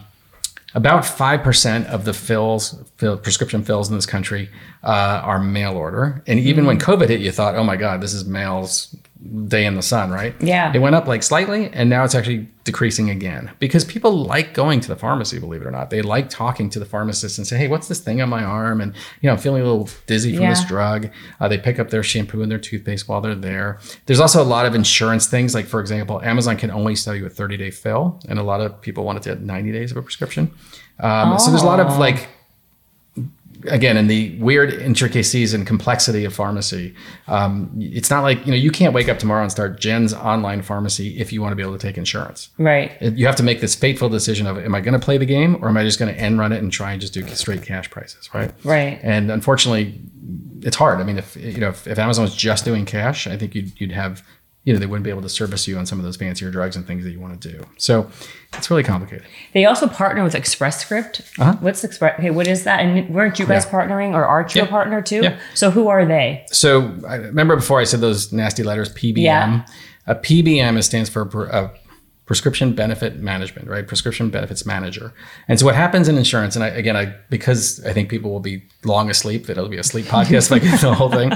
about five percent of the fills, fill, prescription fills in this country uh, are mail order. And even when Mm-hmm. COVID hit, you thought, oh my God, this is mail's day in the sun, right? Yeah. it went up like slightly, and now it's actually decreasing again because people like going to the pharmacy. Believe it or not, they like talking to the pharmacist and say, hey, what's this thing on my arm? And you know, I'm feeling a little dizzy from this drug. Uh, they pick up their shampoo and their toothpaste while they're there. There's also a lot of insurance things. Like, for example, Amazon can only sell you a 30 day fill, and a lot of people want it to have 90 days of a prescription. Um, So there's a lot of Oh. like, again, in the weird intricacies and complexity of pharmacy, um, it's not like, you know, you can't wake up tomorrow and start Jen's online pharmacy if you want to be able to take insurance. Right. You have to make this fateful decision of, am I going to play the game or am I just going to end run it and try and just do straight cash prices, right? Right. And unfortunately, it's hard. I mean, if you know, if, if Amazon was just doing cash, I think you'd you'd have, you know, they wouldn't be able to service you on some of those fancier drugs and things that you want to do. So it's really complicated. They also partner with Express Script. Uh-huh. What's Express? Hey, what is that? And weren't you guys Yeah. partnering, or aren't you Yeah. a partner too? Yeah. So who are they? So I remember before I said those nasty letters, PBM. Yeah. A PBM stands for uh, prescription benefit management, right? Prescription benefits manager. And so what happens in insurance, and I, again, I because I think people will be long asleep, that it'll be a sleep podcast like the whole thing.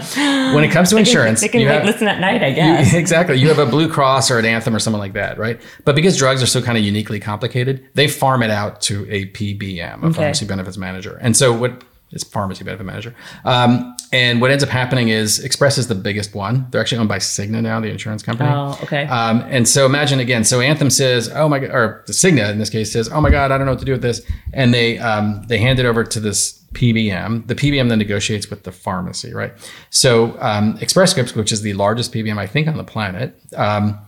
When it comes to insurance, They can you like, have- listen at night, I you- guess. exactly. You have a Blue Cross or an Anthem or someone like that, right? But because drugs are so kind of uniquely complicated, they farm it out to a PBM, a Okay. pharmacy benefits manager. And so what is pharmacy benefit manager? Um, and what ends up happening is Express is the biggest one. They're actually owned by Cigna now, the insurance company. Oh, okay. Um, and so imagine again, so Anthem says, "Oh my god," or Cigna in this case says, "Oh my god, I don't know what to do with this," and they um, they hand it over to this PBM. The PBM then negotiates with the pharmacy, right? So um, Express Scripts, which is the largest PBM I think on the planet. Um,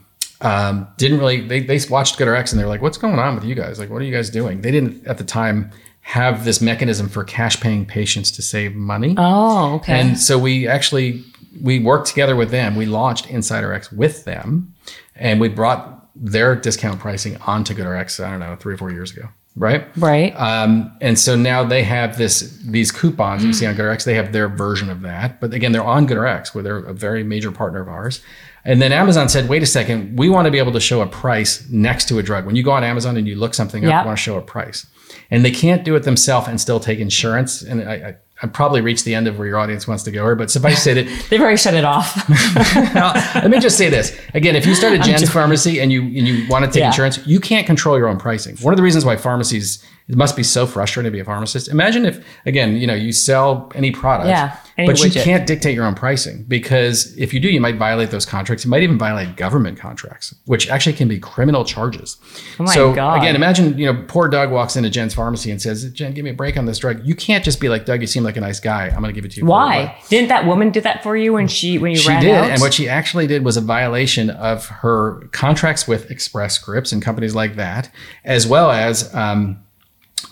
um, didn't really they, they watched GoodRx and they were like, what's going on with you guys? Like, what are you guys doing? They didn't at the time have this mechanism for cash paying patients to save money. oh, okay. And so we actually we worked together with them. We launched InsideRx with them, and we brought their discount pricing onto GoodRx. I don't know, three or four years ago, right? right. Um, and so now they have this these coupons you see on GoodRx. They have their version of that, but again, they're on GoodRx, where they're a very major partner of ours. And then Amazon said, "Wait a second, we want to be able to show a price next to a drug. When you go on Amazon and you look something up, Yep. you want to show a price, and they can't do it themselves and still take insurance. And I, I, I probably reached the end of where your audience wants to go here, but suffice to say that They've already shut it off. now, let me just say this again: if you start a Jen's pharmacy and you and you want to take Yeah. insurance, you can't control your own pricing. One of the reasons why pharmacies it must be so frustrating to be a pharmacist. Imagine if again, you know, you sell any product, Yeah, any but you can't dictate your own pricing because if you do, you might violate those contracts. You might even violate government contracts, which actually can be criminal charges. Oh my so God. again, imagine you know, poor Doug walks into Jen's pharmacy and says, "Jen, give me a break on this drug." You can't just be like, "Doug, you seem like a nice guy. I'm going to give it to you." Why buck." didn't that woman do that for you when she when you She ran did, out? and what she actually did was a violation of her contracts with Express Scripts and companies like that, as well as. Um,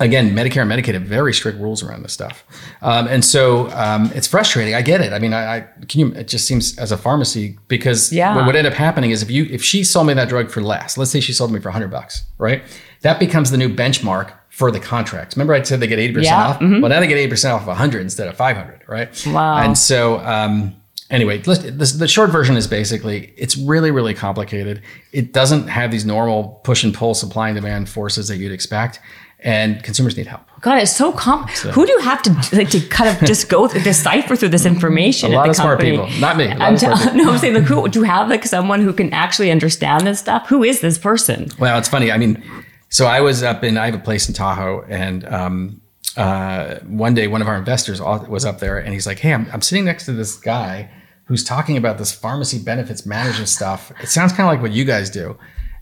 Again, Medicare and Medicaid have very strict rules around this stuff, um, and so um, it's frustrating. I get it. I mean, I, I can you. It just seems as a pharmacy because Yeah. what would end up happening is if you if she sold me that drug for less, let's say she sold me for hundred bucks, right? That becomes the new benchmark for the contracts. Remember, I said they get eighty percent Yeah, off. Well, now they get eighty percent off of hundred instead of five hundred, right? Wow. And so um, anyway, the short version is basically it's really, really complicated. It doesn't have these normal push and pull supply and demand forces that you'd expect, and consumers need help. God, it's so complex. Who do you have to like to kind of just go through, decipher through this information? A lot of company? smart people, not me. I'm t- no, I'm saying like, who do you have like someone who can actually understand this stuff? Who is this person? Well, it's funny. I mean, so I was up in I have a place in Tahoe, and um, uh, one day one of our investors was up there, and he's like, "Hey, I'm, I'm sitting next to this guy." who's talking about this pharmacy benefits management stuff. It sounds kind of like what you guys do.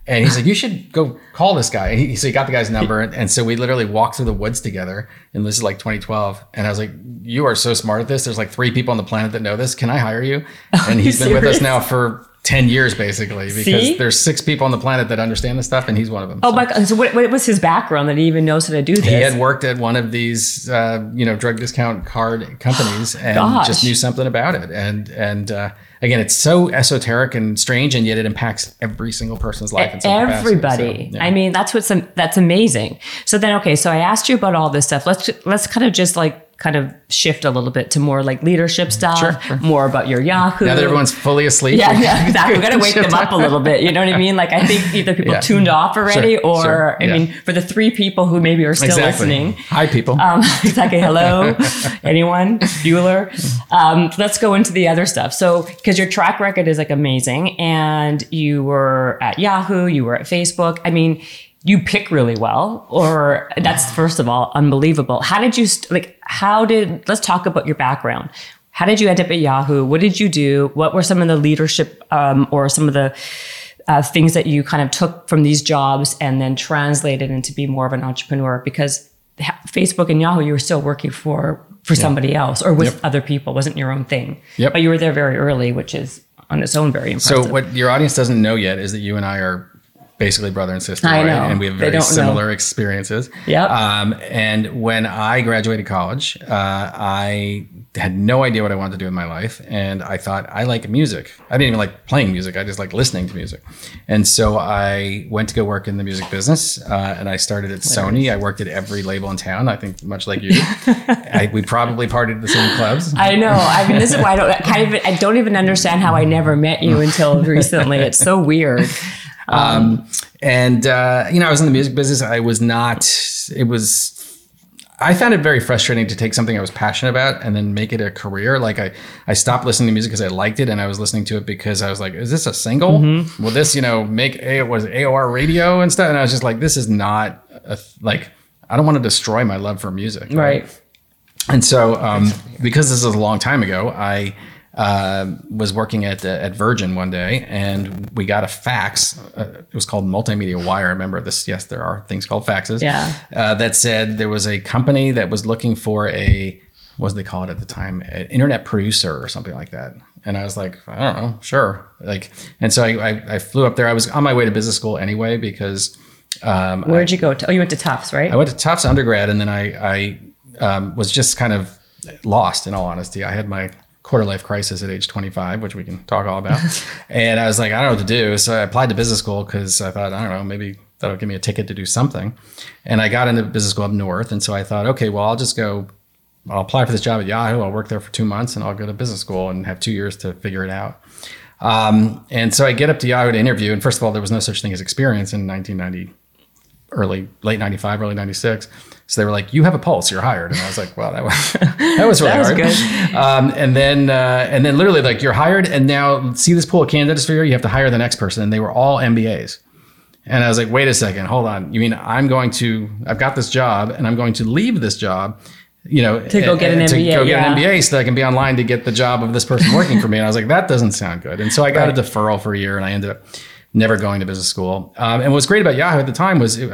And he's like, you should go call this guy. He, so he got the guy's number. And, and, so we literally walked through the woods together. And this is like 2012. And I was like, you are so smart at this. There's like three people on the planet that know this. Can I hire you? And he's been with us now for 10 years basically because See? there's six people on the planet that understand this stuff and he's one of them oh so. my god so what, what, was his background that he even knows how to do this he had worked at one of these uh, you know drug discount card companies and Gosh. just knew something about it and and uh, again it's so esoteric and strange and yet it impacts every single person's life everybody so, yeah. i mean that's what's that's amazing. So then okay so i asked you about all this stuff. Let's let's kind of just like kind of shift a little bit to more like leadership stuff, sure, sure. more about your Yahoo. Now that everyone's fully asleep. Yeah, yeah exactly. We got to wake them up a little bit. You know what I mean? Like I think either people yeah. tuned off already, sure, or I yeah. mean, for the three people who maybe are still exactly. listening. Hi, people. Um, exactly. Hello, anyone? Bueller. Um, let's go into the other stuff. So, because your track record is like amazing, and you were at Yahoo, you were at Facebook. I mean you pick really well or that's first of all unbelievable. How did you st- like how did let's talk about your background. How did you end up at yahoo? What did you do? What were some of the leadership um, or some of the uh, things that you kind of took from these jobs and then translated into be more of an entrepreneur? Because facebook and yahoo you were still working for for yeah. somebody else or with yep. other people. Wasn't your own thing. Yep. but you were there very early which is on its own very impressive. so what your audience doesn't know yet is that you and i are basically brother and sister, I right? Know. And we have very similar know. experiences. Yeah. Um, and when I graduated college, uh, I had no idea what I wanted to do in my life, and I thought I like music. I didn't even like playing music; I just like listening to music. And so I went to go work in the music business, uh, and I started at Sony. I worked at every label in town. I think much like you, I, we probably partied at the same clubs. I know. I mean, this is why I don't kind of I don't even understand how I never met you until recently. It's so weird. Um, and uh, you know, I was in the music business. I was not. It was. I found it very frustrating to take something I was passionate about and then make it a career. Like I, I stopped listening to music because I liked it, and I was listening to it because I was like, "Is this a single? Mm-hmm. Will this, you know, make a was AOR radio and stuff?" And I was just like, "This is not a, like I don't want to destroy my love for music." Right. right? And so, um, because this is a long time ago, I uh, was working at uh, at Virgin one day, and we got a fax. Uh, it was called Multimedia Wire. Remember this. Yes, there are things called faxes. Yeah. Uh, that said, there was a company that was looking for a what did they call it at the time? An internet producer or something like that. And I was like, I don't know, sure. Like, and so I, I, I flew up there. I was on my way to business school anyway because. Um, Where'd I, you go? To, oh, you went to Tufts, right? I went to Tufts undergrad, and then I I um, was just kind of lost. In all honesty, I had my quarter life crisis at age 25, which we can talk all about. and I was like, I don't know what to do. So I applied to business school because I thought, I don't know, maybe that'll give me a ticket to do something. And I got into business school up north. And so I thought, okay, well, I'll just go, I'll apply for this job at Yahoo. I'll work there for two months and I'll go to business school and have two years to figure it out. Um, and so I get up to Yahoo to interview. And first of all, there was no such thing as experience in 1990, early, late 95, early 96. So they were like, "You have a pulse. You're hired." And I was like, "Wow, that was that was really that was hard." Um, and then uh, and then literally like you're hired, and now see this pool of candidates for you. You have to hire the next person, and they were all MBAs. And I was like, "Wait a second, hold on. You mean I'm going to? I've got this job, and I'm going to leave this job." You know, to go get an to MBA, go get yeah. an MBA so that I can be online to get the job of this person working for me. And I was like, that doesn't sound good. And so I got right. a deferral for a year, and I ended up never going to business school. Um, and what's great about Yahoo at the time was it,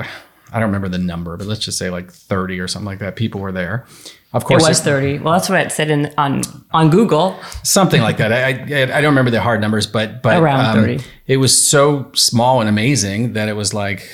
I don't remember the number, but let's just say like 30 or something like that. People were there. Of course, it was 30. Well, that's what it said in on on Google. Something like that. I, I, I don't remember the hard numbers, but but around um, 30. It was so small and amazing that it was like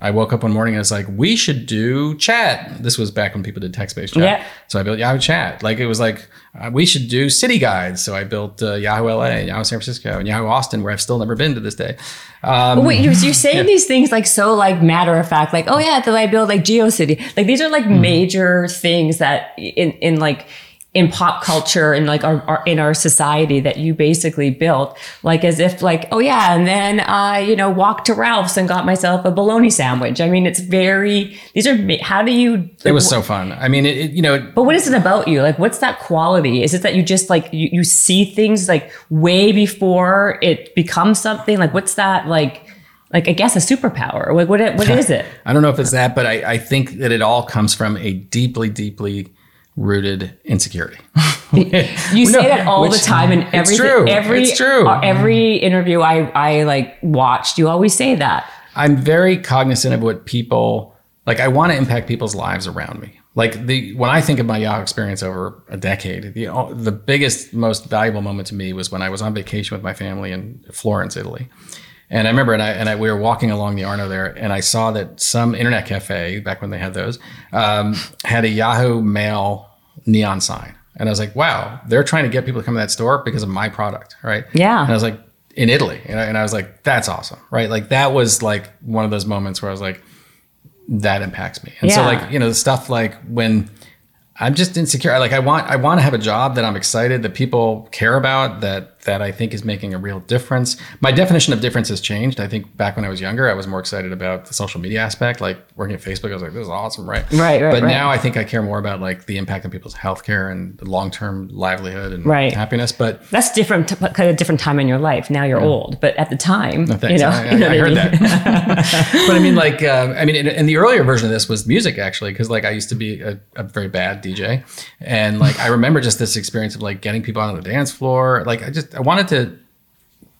I woke up one morning and I was like, we should do chat. This was back when people did text based chat. Yeah. So I built Yahoo Chat. Like it was like, uh, we should do city guides. So I built uh, Yahoo LA, Yahoo San Francisco, and Yahoo Austin, where I've still never been to this day. Um, wait, you're, you're saying yeah. these things like so like matter of fact, like, oh yeah, then I built like GeoCity. Like these are like mm. major things that in, in like, in pop culture and like our, our, in our society that you basically built like as if like oh yeah and then i you know walked to ralph's and got myself a bologna sandwich i mean it's very these are how do you it was so fun i mean it, it, you know but what is it about you like what's that quality is it that you just like you, you see things like way before it becomes something like what's that like like I guess a superpower. Like what? What is it? I don't know if it's that, but I, I think that it all comes from a deeply, deeply rooted insecurity. you say no, that all which, the time in every every it's true. Uh, every interview I I like watched. You always say that. I'm very cognizant of what people like. I want to impact people's lives around me. Like the when I think of my Yahoo experience over a decade, the the biggest, most valuable moment to me was when I was on vacation with my family in Florence, Italy. And I remember, and I, and I, we were walking along the Arno there, and I saw that some internet cafe back when they had those um, had a Yahoo Mail neon sign. And I was like, wow, they're trying to get people to come to that store because of my product, right? Yeah. And I was like, in Italy. And I, and I was like, that's awesome, right? Like that was like one of those moments where I was like, that impacts me. And yeah. so like, you know, the stuff like when I'm just insecure. Like I want I want to have a job that I'm excited that people care about that that I think is making a real difference. My definition of difference has changed. I think back when I was younger, I was more excited about the social media aspect, like working at Facebook. I was like, this is awesome, right? Right, right. But right. now I think I care more about like the impact on people's healthcare and long term livelihood and right. happiness. But that's different, kind of different time in your life. Now you're yeah. old, but at the time, no, you know, I, I, I heard that. but I mean, like, uh, I mean, in, in, the earlier version of this was music actually, because like I used to be a, a very bad DJ, and like I remember just this experience of like getting people on the dance floor. Like I just I wanted to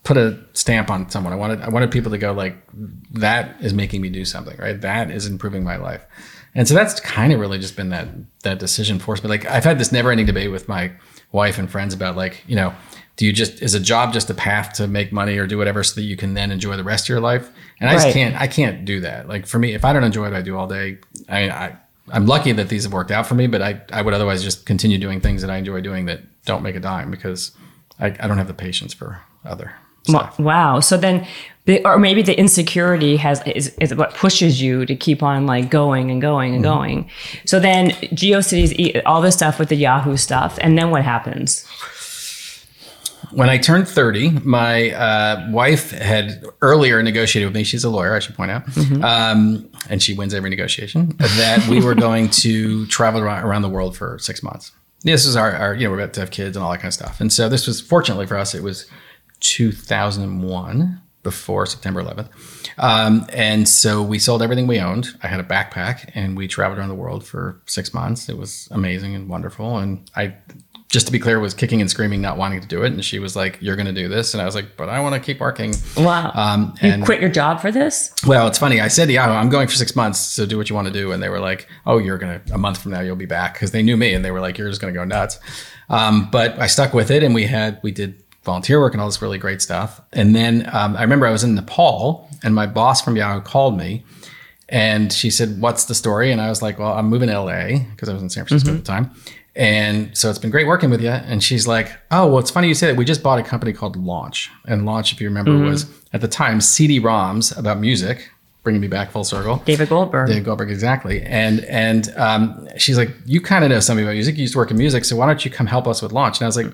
put a stamp on someone. I wanted I wanted people to go like that is making me do something, right? That is improving my life. And so that's kind of really just been that that decision force. But like I've had this never ending debate with my wife and friends about like, you know, do you just is a job just a path to make money or do whatever so that you can then enjoy the rest of your life? And I right. just can't I can't do that. Like for me, if I don't enjoy what I do all day, I I I'm lucky that these have worked out for me, but I, I would otherwise just continue doing things that I enjoy doing that don't make a dime because I, I don't have the patience for other stuff. Wow. So then, or maybe the insecurity has is, is what pushes you to keep on like going and going and mm-hmm. going. So then, GeoCities all this stuff with the Yahoo stuff, and then what happens? When I turned 30, my uh, wife had earlier negotiated with me. She's a lawyer, I should point out. Mm-hmm. Um, and she wins every negotiation. That we were going to travel around the world for six months. This is our, our, you know, we're about to have kids and all that kind of stuff. And so this was, fortunately for us, it was 2001 before September 11th. Um, and so we sold everything we owned. I had a backpack and we traveled around the world for six months. It was amazing and wonderful. And I, just to be clear, was kicking and screaming, not wanting to do it. And she was like, "You're going to do this," and I was like, "But I want to keep working." Wow! Um, you quit your job for this? Well, it's funny. I said, "Yeah, I'm going for six months, so do what you want to do." And they were like, "Oh, you're gonna a month from now you'll be back," because they knew me, and they were like, "You're just going to go nuts." Um, but I stuck with it, and we had we did volunteer work and all this really great stuff. And then um, I remember I was in Nepal and my boss from Yahoo called me and she said, What's the story? And I was like, Well, I'm moving to LA because I was in San Francisco mm-hmm. at the time. And so it's been great working with you. And she's like, Oh, well, it's funny you say that. We just bought a company called Launch. And Launch, if you remember, mm-hmm. was at the time CD ROMs about music. Bringing me back full circle. David Goldberg. David Goldberg, exactly. And and um, she's like, you kind of know something about music. You used to work in music, so why don't you come help us with launch? And I was like,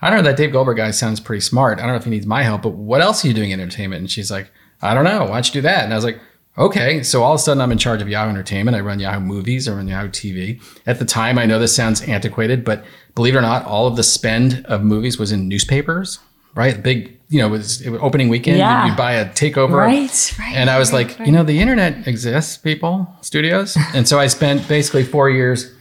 I don't know, that Dave Goldberg guy sounds pretty smart. I don't know if he needs my help, but what else are you doing in entertainment? And she's like, I don't know. Why don't you do that? And I was like, okay. So all of a sudden I'm in charge of Yahoo Entertainment. I run Yahoo Movies, I run Yahoo TV. At the time, I know this sounds antiquated, but believe it or not, all of the spend of movies was in newspapers, right? Big, you know, it was, it was opening weekend. Yeah. You, buy a takeover. Right, right. And I was right, like, right. you know, the internet exists, people, studios. and so I spent basically four years.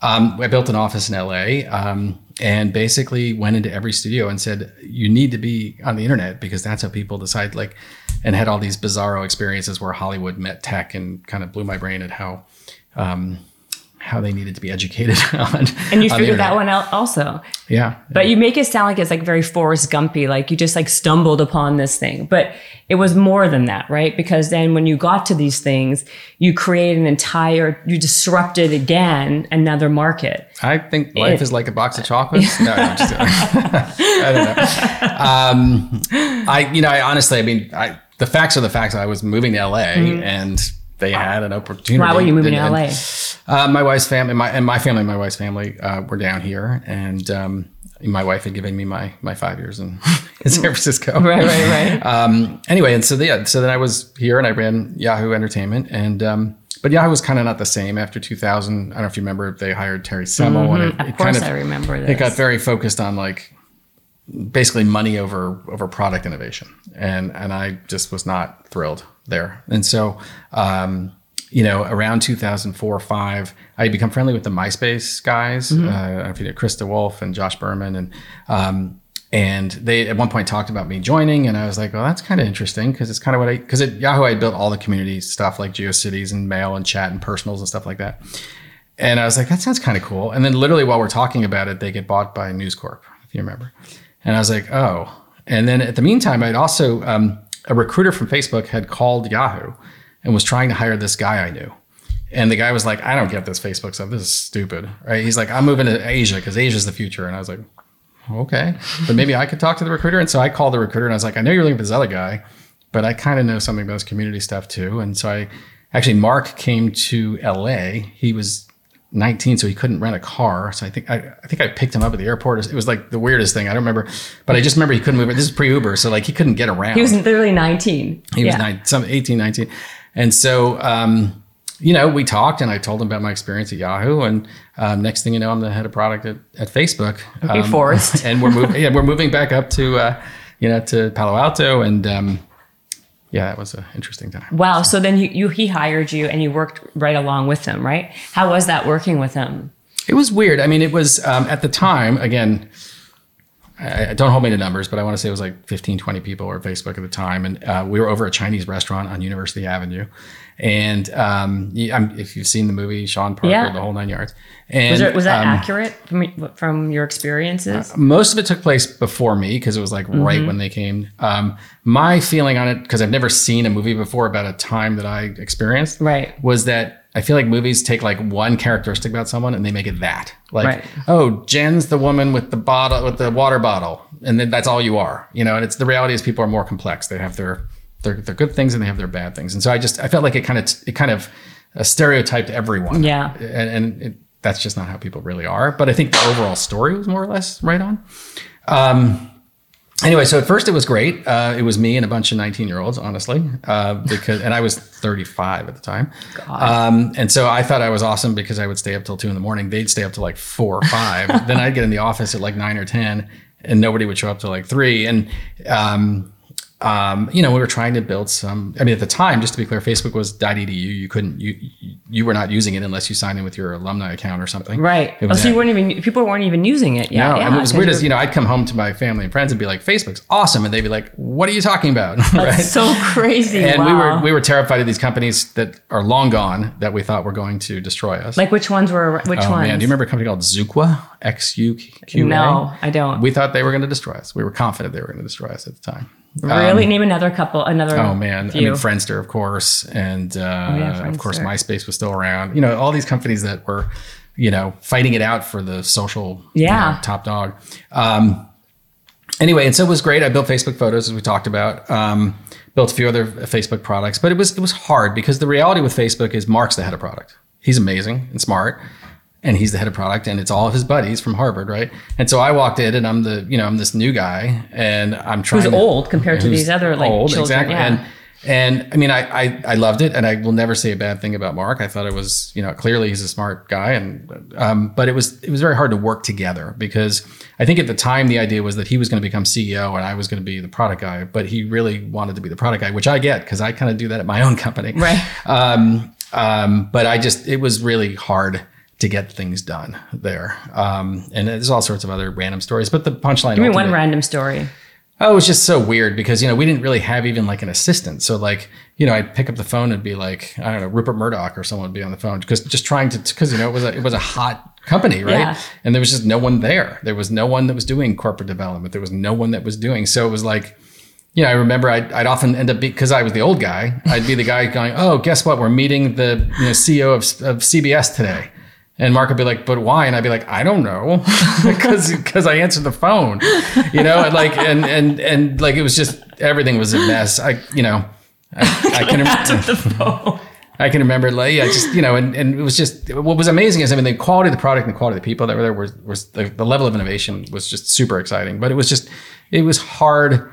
Um, I built an office in LA. Um, and basically went into every studio and said you need to be on the internet because that's how people decide like and had all these bizarro experiences where hollywood met tech and kind of blew my brain at how um, how they needed to be educated on. And you figured that one out also. Yeah. But you make it sound like it's like very Forrest Gumpy, like you just like stumbled upon this thing. But it was more than that, right? Because then when you got to these things, you create an entire, you disrupted again another market. I think life it, is like a box of chocolates. no, I'm just I don't know. Um, I, you know, I honestly, I mean, I, the facts are the facts. I was moving to LA mm-hmm. and they had an opportunity. Why were you moving And- to LA? Uh, my wife's family, my and my family, and my wife's family uh, were down here, and um, my wife had given me my my five years in, in San Francisco. Right, right, right. Um, anyway, and so yeah, so then I was here and I ran Yahoo Entertainment, and um, but Yahoo was kind of not the same after 2000. I don't know if you remember, they hired Terry Semel, and it, Mm-hmm. Of it course kind of I remember it got very focused on like basically money over over product innovation and and I just was not thrilled there and so um you know around 2004 or 5 I had become friendly with the MySpace guys Mm-hmm. uh, I don't know if you know Chris DeWolfe and Josh Berman and um and they at one point talked about me joining and I was like well that's kind of interesting because it's kind of what I because at Yahoo I built all the community stuff like GeoCities and mail and chat and personals and stuff like that and I was like, that sounds kind of cool. And then literally while we're talking about it, they get bought by News Corp, if you remember. And I was like, oh. And then at the meantime, I'd also, um, a recruiter from Facebook had called Yahoo and was trying to hire this guy I knew. And the guy was like, I don't get this Facebook stuff. This is stupid. Right. He's like, I'm moving to Asia because Asia's the future. And I was like, okay, but maybe I could talk to the recruiter. And so I called the recruiter and I was like, I know you're looking for this other guy, but I kind of know something about this community stuff too. And so I actually, Mark came to LA. He was 19, so he couldn't rent a car. So I think I, I think I picked him up at the airport. It was like the weirdest thing. I don't remember, but I just remember he couldn't move. This is pre Uber, so like he couldn't get around. He was literally 19. He was Yeah. nine, some 18, 19. And so, um, you know, we talked and I told him about my experience at Yahoo. And um, next thing you know, I'm the head of product at, at Facebook. Okay, Um, Forrest. and we're moving, yeah, we're moving back up to, uh, you know, to Palo Alto. And um, yeah, that was an interesting time. Wow. So then you, you he hired you and you worked right along with him, right? How was that working with him? It was weird. I mean, it was um, at the time, again, I, don't hold me to numbers, but I want to say it was like 15, 20 people were at Facebook at the time. And uh, we were over a Chinese restaurant on University Avenue. And um, if you've seen the movie, Sean Parker, Yeah. the whole nine yards. And Was, there, was that um, accurate from, from your experiences? most of it took place before me because it was like Mm-hmm. right when they came. Um, my feeling on it, because I've never seen a movie before about a time that I experienced, Right. was that I feel like movies take like one characteristic about someone and they make it that. Like, Right. oh, Jen's the woman with the bottle with the water bottle, and then that's all you are, you know. And it's the reality is people are more complex. They have their their their good things and they have their bad things. And so I just I felt like it kind of it kind of uh, stereotyped everyone. Yeah. and, and it, that's just not how people really are. But I think the overall story was more or less right on. Um, anyway, so at first it was great. Uh, it was me and a bunch of 19 year olds, honestly, uh, because and I was 35 at the time. Um, and so I thought I was awesome because I would stay up till two in the morning. They'd stay up till like four or five. then I'd get in the office at like nine or 10, and nobody would show up till like three. And um, um, you know, we were trying to build some. I mean, at the time, just to be clear, Facebook was .edu. You couldn't you you were not using it unless you signed in with your alumni account or something. Right. Oh, so you weren't even people weren't even using it. Yeah. no, yeah, and it was weird as you know, I'd come home to my family and friends and be like, "Facebook's awesome," and they'd be like, "What are you talking about?" right? So crazy. and we were we were terrified of these companies that are long gone that we thought were going to destroy us. like which ones were which oh ones? man, do you remember a company called Xuqa? X U Q A. No, I don't. We thought they were going to destroy us. We were confident they were going to destroy us at the time. Really? Name another couple. Another. Oh man, I mean Friendster, of course, and uh, yeah, of course. MySpace was still around. You know, all these companies that were, you know, fighting it out for the social, you Yeah. know, top dog. Um, anyway, and so it was great. I built Facebook photos as we talked about. Um, built a few other Facebook products, but it was it was hard because the reality with Facebook is Mark's the head of product. He's amazing and smart. And he's the head of product, and it's all of his buddies from Harvard, right? And so I walked in, and I'm the, you know, I'm this new guy, and I'm trying. Who's to- old compared to these other like old, children? exactly. Yeah. And and I mean, I, I I loved it, and I will never say a bad thing about Mark. I thought it was, you know, clearly he's a smart guy, and um, but it was it was very hard to work together because I think at the time the idea was that he was going to become CEO and I was going to be the product guy, but he really wanted to be the product guy, which I get because I kind of do that at my own company, Right. Um, um, but I just it was really hard to get things done there, um, and there's all sorts of other random stories. But the punchline, Give me one random story. Oh, it was just so weird because you know we didn't really have even like an assistant. So like you know I'd pick up the phone and be like I don't know Rupert Murdoch or someone would be on the phone because just trying to because you know it was a, it was a hot company right Yeah. and there was just no one there. There was no one that was doing corporate development. There was no one that was doing so it was like. You know, I remember I'd, I'd often end up because I was the old guy. I'd be the guy going, "Oh, guess what? We're meeting the you know, CEO of, of CBS today," and Mark would be like, "But why?" And I'd be like, "I don't know," because because I answered the phone, you know, and like and and and like it was just everything was a mess. I you know, I, I can phone. I can remember, like, yeah, just you know, and, and it was just what was amazing is I mean the quality of the product and the quality of the people that were there was was the, the level of innovation was just super exciting. But it was just it was hard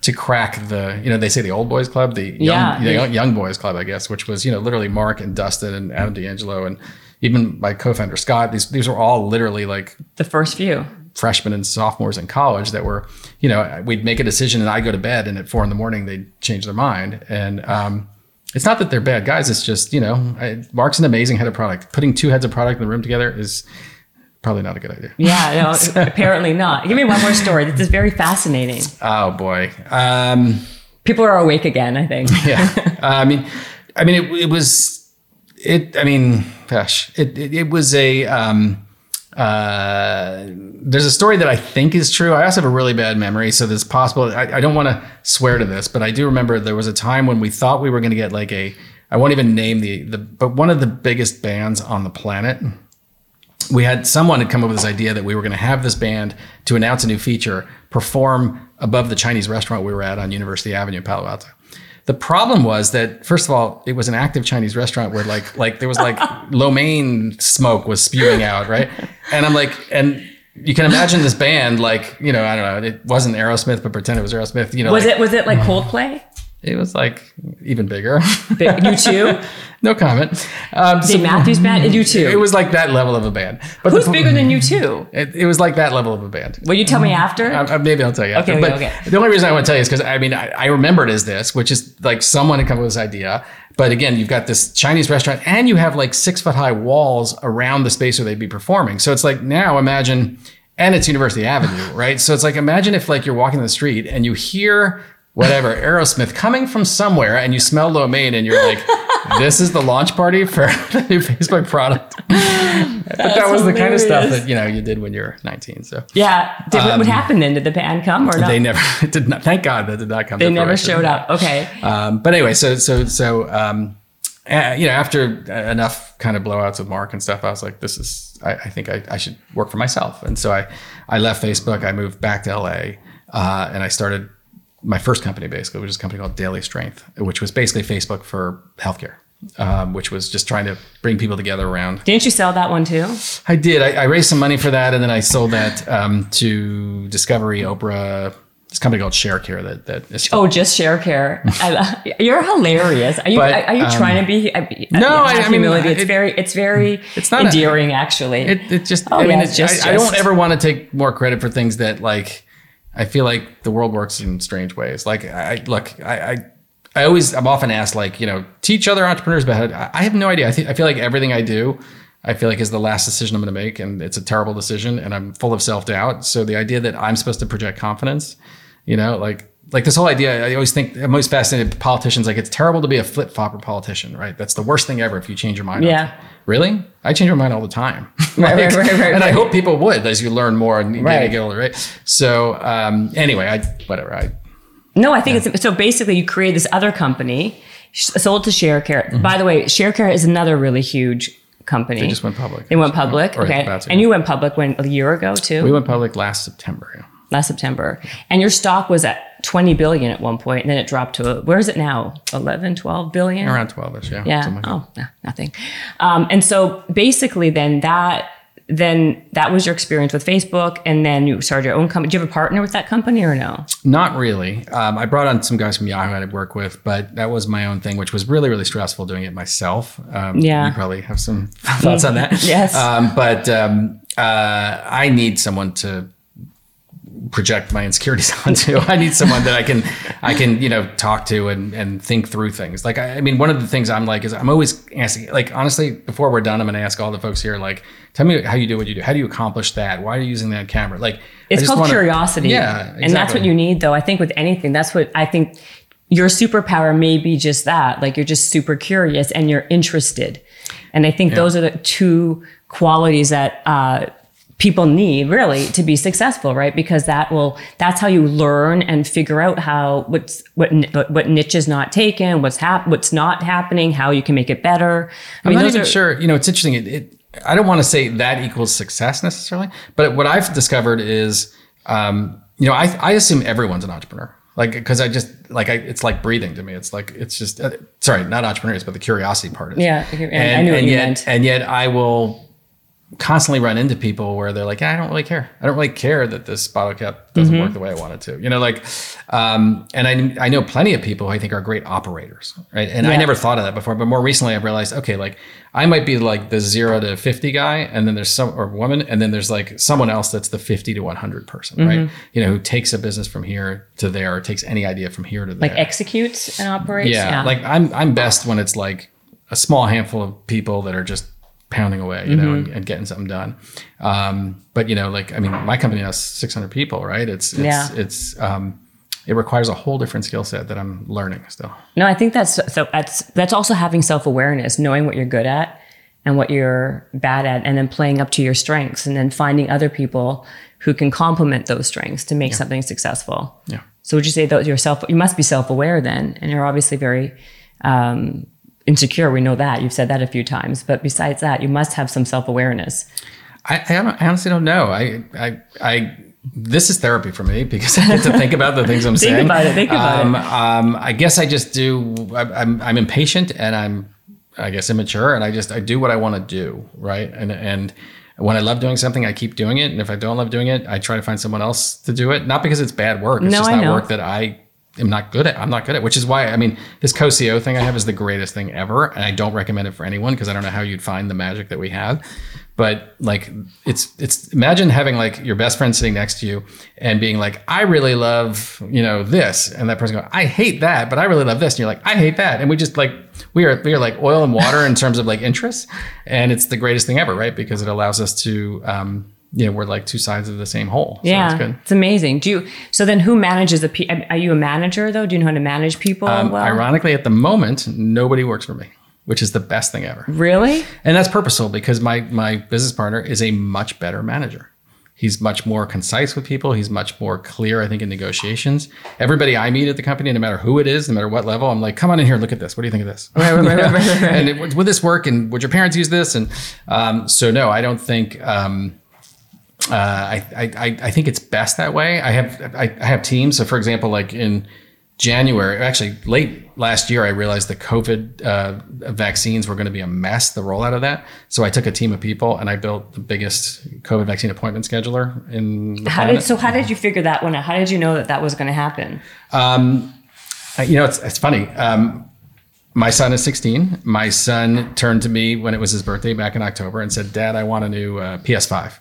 to crack the you know they say the old boys club, the young, Yeah. the young, young boys club, I guess, which was you know literally Mark and Dustin and Adam D'Angelo and even my co-founder Scott. These these were all literally like The first few. freshmen and sophomores in college that were, you know, we'd make a decision and I go to bed and at four in the morning they'd change their mind. And um, it's not that they're bad guys. It's just, you know, I, Mark's an amazing head of product. Putting two heads of product in the room together is probably not a good idea. Yeah, no, apparently not. Give me one more story. This is very fascinating. Oh boy. Um, People are awake again, I think. yeah. Uh, I mean, I mean, it, it was, it, I mean, gosh, it, it, it was a, um, uh, there's a story that I think is true. I also have a really bad memory, so there's possible. I, I don't want to swear to this, but I do remember there was a time when we thought we were going to get like a. I won't even name the the, but one of the biggest bands on the planet. We had someone had come up with this idea that we were going to have this band to announce a new feature perform above the Chinese restaurant we were at on University Avenue Palo Alto. The problem was that first of all, it was an active Chinese restaurant where like like there was like lo mein smoke was spewing out, right? And I'm like, and you can imagine this band like you know I don't know, it wasn't Aerosmith, but pretend it was Aerosmith. You know, Was like, it was it like Coldplay? It was like even bigger. Big- You too? no comment. Um, so Matthews Band? U2? it was like that level of a band. But Who's the- bigger than U2? It, it was like that level of a band. Will you tell me after? Uh, uh, maybe I'll tell you. After. Okay, but okay, the only reason I want to tell you is because I mean I, I remember it as this, which is like someone had come up with this idea. But again, you've got this Chinese restaurant, and you have like six foot high walls around the space where they'd be performing. So it's like now imagine, and it's University Avenue, right? So it's like imagine if like you're walking the street and you hear whatever Aerosmith coming from somewhere, and you smell lo mein, and you're like. This is the launch party for the new Facebook product. but that was the kind of stuff that you know you did when you were 19. So yeah. Did, what happened then? Did the band come or not? Um, they never it did not. Thank God that did not come. They never showed up. Okay. Um, but anyway, so so so um, uh, you know, after enough kind of blowouts with Mark and stuff, I was like, this is. I, I think I, I should work for myself, and so I I left Facebook. I moved back to LA, uh, and I started my first company basically, which is a company called DailyStrength, which was basically Facebook for healthcare. Um, which was just trying to bring people together around Didn't you sell that one too? I did. I, I raised some money for that, and then I sold that um, to Discovery, Oprah, this company called ShareCare. That that is Oh, just share care. I, you're hilarious. Are you But, are you um, trying to be? I, no, I- I mean, humility. It's it- very it's very it's not a- endearing actually. It, it just. Oh, I mean, yeah, it's just- I, I don't ever want to take more credit for things that like. I feel like the world works in strange ways. Like I look, I. I I always, I'm often asked, like, you know, teach other entrepreneurs about I have no idea. I think I feel like everything I do, I feel like is the last decision I'm going to make, and it's a terrible decision, and I'm full of self doubt. So the idea that I'm supposed to project confidence, you know, like like this whole idea, I always think I'm most fascinated with politicians. Like it's terrible to be a flip flopper politician, right? That's the worst thing ever if you change your mind. Yeah. Really? I change my mind all the time. Right, right, right, right, And I hope people would as you learn more and you get- Right. get older, right? So um, anyway, I whatever. I No, I think it's so. Basically, you create this other company, sold to ShareCare. By the way, ShareCare is another really huge company. Mm-hmm. they just went public. They went public. Or okay, and you went public when a year ago too, we went public last September. Last September. And your stock was at 20 billion at one point, and then it dropped to where is it now? 11, 12 billion. Around 12ish, yeah. Yeah. like Oh, no, nothing. Um, and so basically, then that then that was your experience with Facebook, and then you started your own company. Do you have a partner with that company or no? Not really. Um, I brought on some guys from Yahoo I'd work with, but that was my own thing, which was really, really stressful doing it myself. Um, Yeah. You probably have some thoughts on that. Yes. Um, but um, uh, I need someone to project my insecurities onto. I need someone that I can, I can, you know, talk to and, and think through things. Like, I, I mean, one of the things I'm like is I'm always asking, like, honestly, before we're done, I'm going to ask all the folks here, like, tell me how you do what you do. How do you accomplish that? Why are you using that camera? Like, It's called wanna- curiosity. Yeah. And that's what you need, though. I think with anything, that's what I think your superpower may be just that. Like you're just super curious and you're interested. And I think those are the two qualities that uh, people need really to be successful, right? Because that will, that's how you learn and figure out how, what's, what, what what niche is not taken, what's hap- what's not happening, how you can make it better. I I'm not even are- sure. You know, it's interesting. It, it, I don't want to say that equals success necessarily, but what I've discovered is, um, you know, I, I assume everyone's an entrepreneur. like because I just like I it's like breathing to me. It's like it's just uh, sorry, not entrepreneurs, but the curiosity part is. Yeah, and, I knew what and yet meant. and yet I will constantly run into people where they're like, yeah, I don't really care. I don't really care that this bottle cap doesn't Mm-hmm. work the way I want it to. You know, like, um, and I, I know plenty of people who I think are great operators, right? And I never thought of that before, but more recently I've realized, okay, like I might be like the zero to 50 guy, and then there's some, or woman, and then there's like someone else that's the 50 to 100 person, right? Mm-hmm. You know, who takes a business from here to there, or takes any idea from here to there. Like executes and operates. Yeah, like I'm I'm best when it's like a small handful of people that are just pounding away, you know, and, and getting something done. Um, but you know, like I mean, my company has 600 people, right? It's it's Yeah. it's um, it requires a whole different skill set that I'm learning still. No, I think that's so. That's that's also having self awareness, knowing what you're good at and what you're bad at, and then playing up to your strengths, and then finding other people who can complement those strengths to make something successful. Yeah. So would you say that yourself? You must be self aware then, and you're obviously very um, insecure. We know that you've said that a few times. But besides that, you must have some self awareness. I, I, I honestly don't know. I, I, I, this is therapy for me because I get to think about the things I'm Think saying. about it, think about um, it. Um, I guess I just do. I, I'm, I'm impatient and I'm, I guess, immature, and I just I do what I want to do, right? And and when I love doing something, I keep doing it, and if I don't love doing it, I try to find someone else to do it. Not because it's bad work; it's No, just I not know. work that I am not good at. I'm not good at, which is why I mean this co-CEO thing I have is the greatest thing ever, and I don't recommend it for anyone because I don't know how you'd find the magic that we have. But like it's it's imagine having like your best friend sitting next to you and being like, I really love, you know, this. And that person go, I hate that, but I really love this. And you're like, I hate that. And we just like we are we are like oil and water in terms of like interests. And it's the greatest thing ever, right? Because it allows us to um, you know, we're like two sides of the same whole. So Yeah, it's good. it's amazing. Do you? So then, who manages the? pe- Are you a manager though? Do you know how to manage people Um, well? Ironically, at the moment, nobody works for me, which is the best thing ever. Really? And that's purposeful because my my business partner is a much better manager. He's much more concise with people. He's much more clear, I think, in negotiations. Everybody I meet at the company, no matter who it is, no matter what level, I'm like, come on in here, look at this. What do you think of this? Right, right, right, right, right. and it, would this work? And would your parents use this? And um, so, no, I don't think. Um, uh, I, I I think it's best that way. I have I, I have teams. So, for example, like in January, actually late last year, I realized the COVID uh, vaccines were going to be a mess. The rollout of that. So I took a team of people and I built the biggest COVID vaccine appointment scheduler in the How did so? How did you figure that one out? How did you know that that was going to happen? Uh, you know, it's, it's funny. Um, my son is 16. My son turned to me when it was his birthday back in October and said, Dad, I want a new uh, PS5.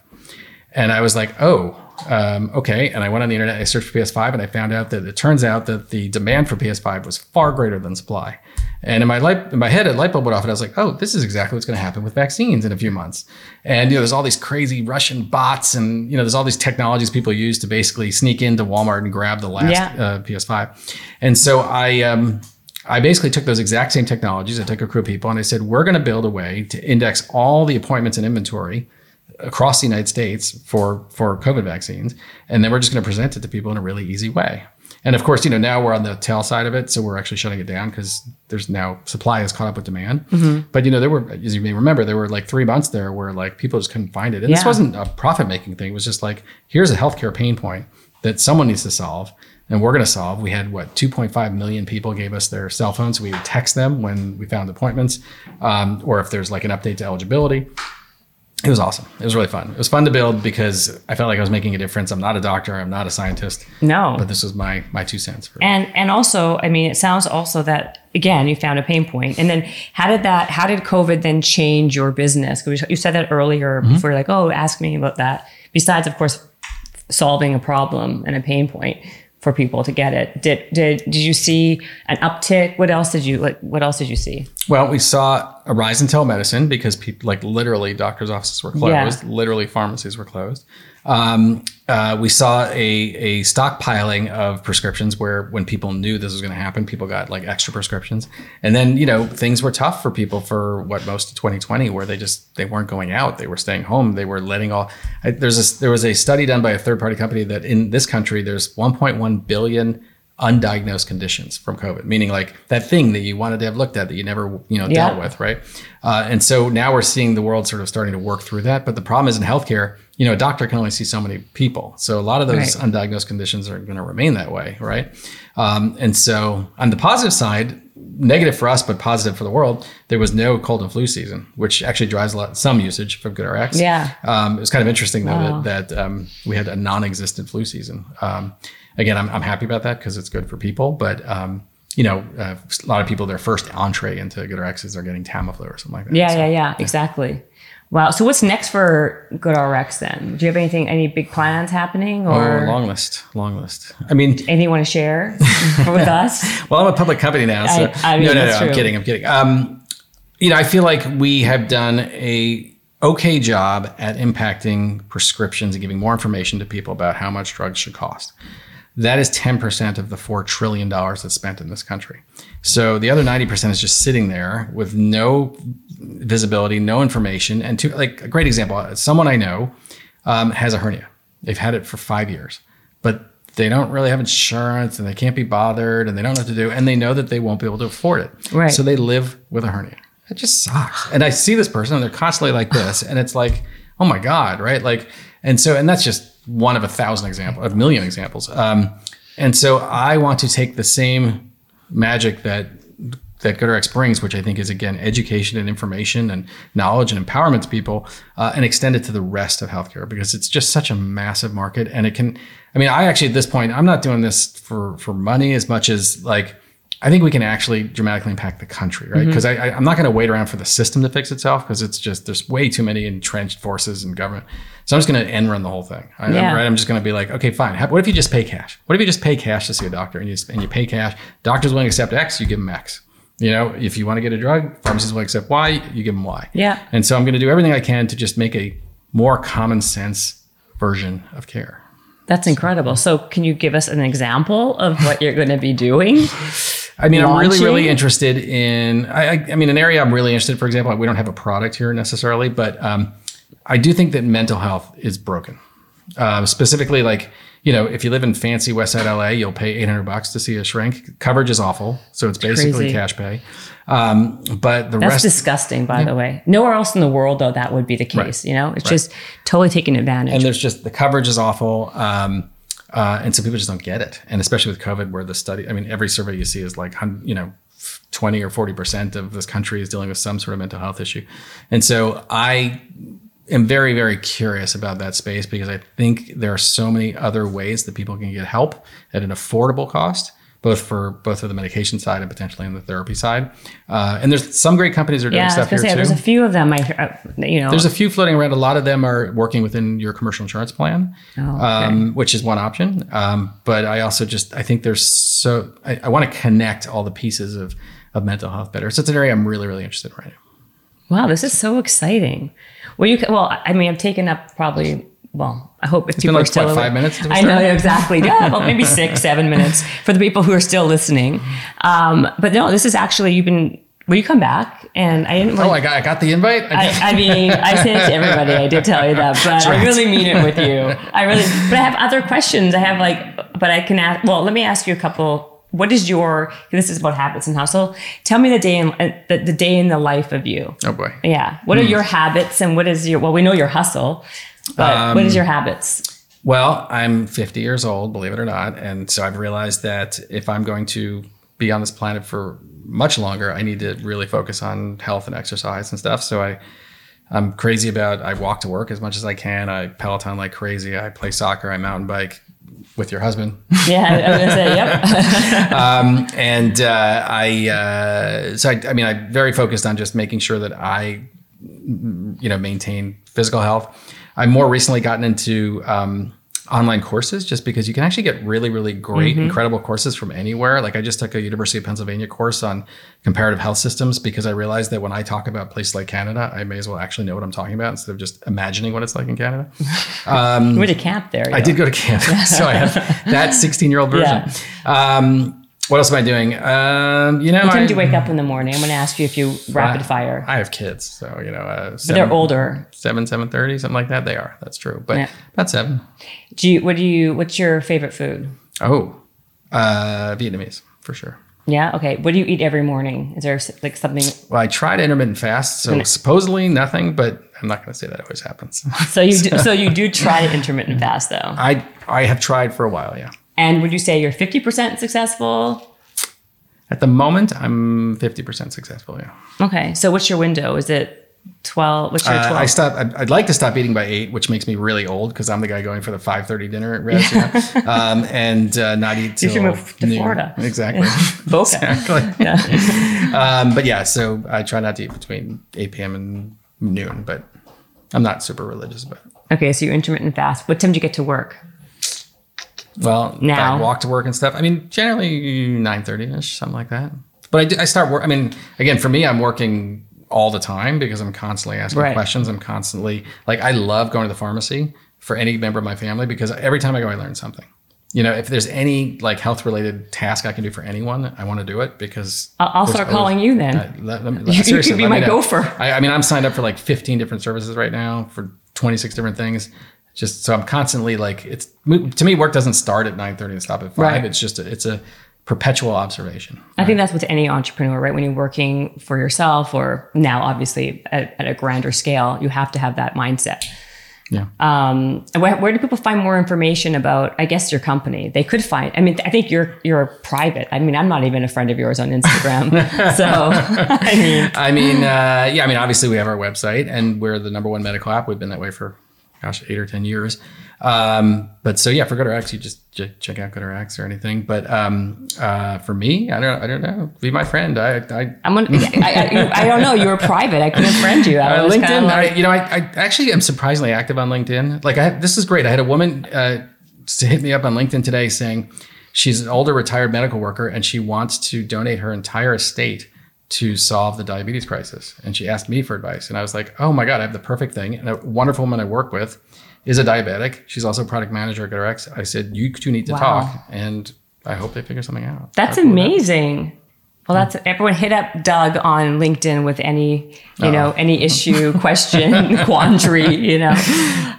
And I was like, oh, um, okay. And I went on the internet, I searched for PS5, and I found out that it turns out that the demand for PS5 was far greater than supply. And in my light, in my head, a light bulb went off, and I was like, oh, this is exactly what's going to happen with vaccines in a few months. And you know, there's all these crazy Russian bots, and you know, there's all these technologies people use to basically sneak into Walmart and grab the last Yeah. uh, PS5. And so I. Um, I basically took those exact same technologies. I took a crew of people and I said, we're going to build a way to index all the appointments and inventory across the United States for for COVID vaccines, and then we're just going to present it to people in a really easy way. And of course, you know now we're on the tail side of it, so we're actually shutting it down because there's now supply has caught up with demand. But you know there were, as you may remember, there were like three months there where like people just couldn't find it, and this wasn't a profit making thing. It was just like here's a healthcare pain point that someone needs to solve. And we're going to solve. We had what 2.5 million people gave us their cell phones. So we would text them when we found appointments, um, or if there's like an update to eligibility it was awesome. It was really fun. It was fun to build because I felt like I was making a difference. I'm not a doctor. I'm not a scientist. No. But this was my my two cents. For And and also, I mean, it sounds also that again you found a pain point. And then how did that? How did COVID then change your business? 'Cause You said that earlier Mm-hmm. before, like, oh, ask me about that. Besides, of course, solving a problem and a pain point for people to get it. Did did did you see an uptick? What else did you like? What else did you see? Well, we saw a rise in telemedicine because people, like literally, doctors' offices were closed. Yeah. Literally, pharmacies were closed. Um, uh, we saw a, a stockpiling of prescriptions where when people knew this was going to happen, people got like extra prescriptions. And then, you know, things were tough for people for what most of 2020, where they just they weren't going out, they were staying home, they were letting all. I, there's a, there was a study done by a third party company that in this country there's 1.1 billion undiagnosed conditions from COVID, meaning like that thing that you wanted to have looked at that you never, you know, dealt with, right? Uh, and so now we're seeing the world sort of starting to work through that. But the problem is in healthcare, you know, a doctor can only see so many people. So a lot of those Right. undiagnosed conditions are going to remain that way, right? Um, and so on the positive side, negative for us, but positive for the world, there was no cold and flu season, which actually drives a lot, some usage from GoodRx. Yeah. Um, it was kind of interesting though Wow. that, that um, we had a non-existent flu season. Um, again, I'm, I'm happy about that because it's good for people, but um, you know, uh, a lot of people, their first entree into GoodRx is they're getting Tamiflu or something like that. Yeah, So- yeah, yeah, exactly. Wow. So what's next for GoodRx then? Do you have anything, any big plans happening Oh, long list, long list. I mean, anything you want to share with us? Well, I'm a public company now, so I- I mean, no, no, no. that's I'm kidding. I'm kidding. Um, you know, I feel like we have done a okay job at impacting prescriptions and giving more information to people about how much drugs should cost. That is 10% of the $4 trillion that's spent in this country. So the other 90% is just sitting there with no visibility, no information. And to like a great example, someone I know um, has a hernia. They've had it for five years, but they don't really have insurance and they can't be bothered and they don't know what to do. And they know that they won't be able to afford it. Right. So they live with a hernia. It just sucks. And I see this person and they're constantly like this. And it's like, oh my God, right? Like, and so, and that's just one of a thousand examples, a million examples. Um, and so I want to take the same magic that that GoodRx brings, which I think is again education and information and knowledge and empowerment to people, uh, and extend it to the rest of healthcare because it's just such a massive market, and it can. I mean, I actually at this point, I'm not doing this for for money as much as like. I think we can actually dramatically impact the country, right? Mm-hmm. Because I, I, I'm not going to wait around for the system to fix itself because it's just there's way too many entrenched forces in government. So I'm just going to end run the whole thing. I, Yeah. I'm, right? I'm just going to be like, okay, fine. What if you just pay cash? What if you just pay cash to see a doctor and you and you pay cash? Doctor's willing to accept X, you give them X. You know, if you want to get a drug, pharmacists will accept Y, you give them Y. Yeah. And so I'm going to do everything I can to just make a more common sense version of care. That's incredible. So can you give us an example of what you're going to be doing? I mean, I'm really, really interested in. I, I, mean, an area I'm really interested. For example, we don't have a product here necessarily, but um, I do think that mental health is broken. Um, specifically, like you know, if you live in fancy West Side LA, you'll pay 800 bucks to see a shrink. Coverage is awful, so it's basically crazy. cash pay. Um, but the rest. That's rest, disgusting, by the way. Nowhere else in the world, though, that would be the case. You know, it's just totally taking advantage. and there's just the coverage is awful. Um, uh, and so people just don't get it. And especially with COVID, where the study, I mean, every survey you see is like, you know, 20 or 40% of this country is dealing with some sort of mental health issue. And so I am very, very curious about that space because I think there are so many other ways that people can get help at an affordable cost. Both for both of the medication side and potentially on the therapy side, uh, and there's some great companies are doing yeah, stuff here say, too. there's a few of them. I, uh, you know, There's a few floating around. A lot of them are working within your commercial insurance plan, Oh, okay. um, which is one option. Um, but I also just I think there's so I, I want to connect all the pieces of of mental health better. So it's an area I'm really really interested in right now. Wow, this is so exciting. Well, you can, well, I mean, I've taken up probably. Well, I hope if people been are still what, five minutes I know exactly. Yeah, well, maybe six, seven minutes for the people who are still listening. Um, but no, this is actually you've been. Will you come back? And I didn't. Oh, I got I got the invite. I I, mean, I say it to everybody. I did tell you that, but I really mean it with you. I really, but I have other questions. I have like, but I can ask. Well, let me ask you a couple. What is your? This is about habits and hustle. Tell me the day in the, the day in the life of you. oh boy. Yeah. What are Hmm. your habits and what is your? Well, we know your hustle, but what is Um, your habits? Well, I'm 50 years old, believe it or not, and so I've realized that if I'm going to be on this planet for much longer, I need to really focus on health and exercise and stuff. So I, I'm crazy about. I walk to work as much as I can. I Peloton like crazy. I play soccer. I mountain bike with your husband. Yeah, I was gonna say, yep. and uh, I, uh, so I, I mean, I'm very focused on just making sure that I, you know, maintain physical health. I've more recently gotten into um, online courses just because you can actually get really, really great, incredible courses from anywhere. Like I just took a University of Pennsylvania course on comparative health systems because I realized that when I talk about places like Canada, I may as well actually know what I'm talking about instead of just imagining what it's like in Canada. you went to camp there. I did go to camp. so I have that 16 year old version. Um, what else am I doing? Um, you know, What time I, do you wake up in the morning? I'm going to ask you if you rapid fire. I have kids, so you know, uh, But they're older. seven, seven thirty, something like that. They are. That's true, but Yeah. about seven. Do you? What do you? What's your favorite food? Oh, Uh, Vietnamese for sure. Yeah. Okay. What do you eat every morning? Is there like something? Well, I tried intermittent fast, so supposedly nothing, but I'm not going to say that always happens. So you do, so you do try intermittent fast though. I I have tried for a while, yeah. And would you say you're 50% successful? At the moment, I'm 50% successful, yeah. Okay. So what's your window? Is it 12 what's your 12 uh, i stop I'd, I'd, like to stop eating by 8 which makes me really old because i'm the guy going for the 5.30 dinner at Res, you know? um, and uh, not eat till you should move to noon. florida exactly Boca. exactly yeah. um, but yeah so i try not to eat between 8 p.m and noon but i'm not super religious about it okay so you're intermittent fast what time do you get to work well now I walk to work and stuff i mean generally 9.30ish something like that but I, do, I start work i mean again for me i'm working all the time because I'm constantly asking Right. questions. I'm constantly like I love going to the pharmacy for any member of my family because every time I go I learn something. You know, if there's any like health related task I can do for anyone, I want to do it because I'll, I'll start calling you then Uh, let- let me- You- could be my gopher. I, I mean, I'm signed up for like 15 different services right now for 26 different things. Just so I'm constantly like, it's to me, work doesn't start at 9:30 and stop at five. Right. It's just a, it's a perpetual observation. I think that's with any entrepreneur, right? When you're working for yourself, or now obviously at, at a grander scale, you have to have that mindset. Yeah. Um, where, where do people find more information about? I guess your company. They could find. I mean, I think you're you're private. I mean, I'm not even a friend of yours on Instagram. so I mean, I mean, uh, yeah, I mean, obviously we have our website and we're the number one medical app. We've been that way for, gosh, eight or 10 years. Um, but so yeah, for GoodRx, you just j- check out GoodRx or anything. But um, uh, for me, I don't, I don't know. Be my friend. I, I I'm gonna. I, I, I don't know. You were private. I couldn't friend you. I uh, LinkedIn, like- I, you know, I, I actually am surprisingly active on LinkedIn. Like, I this is great. I had a woman uh, to hit me up on LinkedIn today saying she's an older retired medical worker and she wants to donate her entire estate to solve the diabetes crisis. And she asked me for advice, and I was like, oh my god, I have the perfect thing. And a wonderful woman I work with is a diabetic. She's also a product manager at GoodRx. I said, you two need to Wow. talk, and I hope they figure something out. That's cool is that? Well, that's everyone hit up Doug on LinkedIn with any, you know, any issue, question, quandary, you know.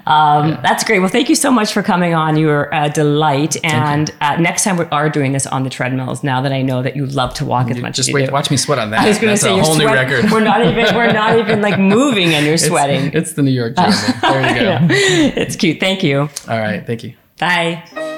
Um, That's great. Well, thank you so much for coming on. You were a delight. And uh, next time we are doing this on the treadmills, now that I know that you love to walk as much Just as you wait, do. watch me sweat on that. I was going to say a whole new record. We're not even we're not even like moving, and you're sweating. It's the New York Gym. there you go. Yeah. It's cute. Thank you. All right, thank you. Bye.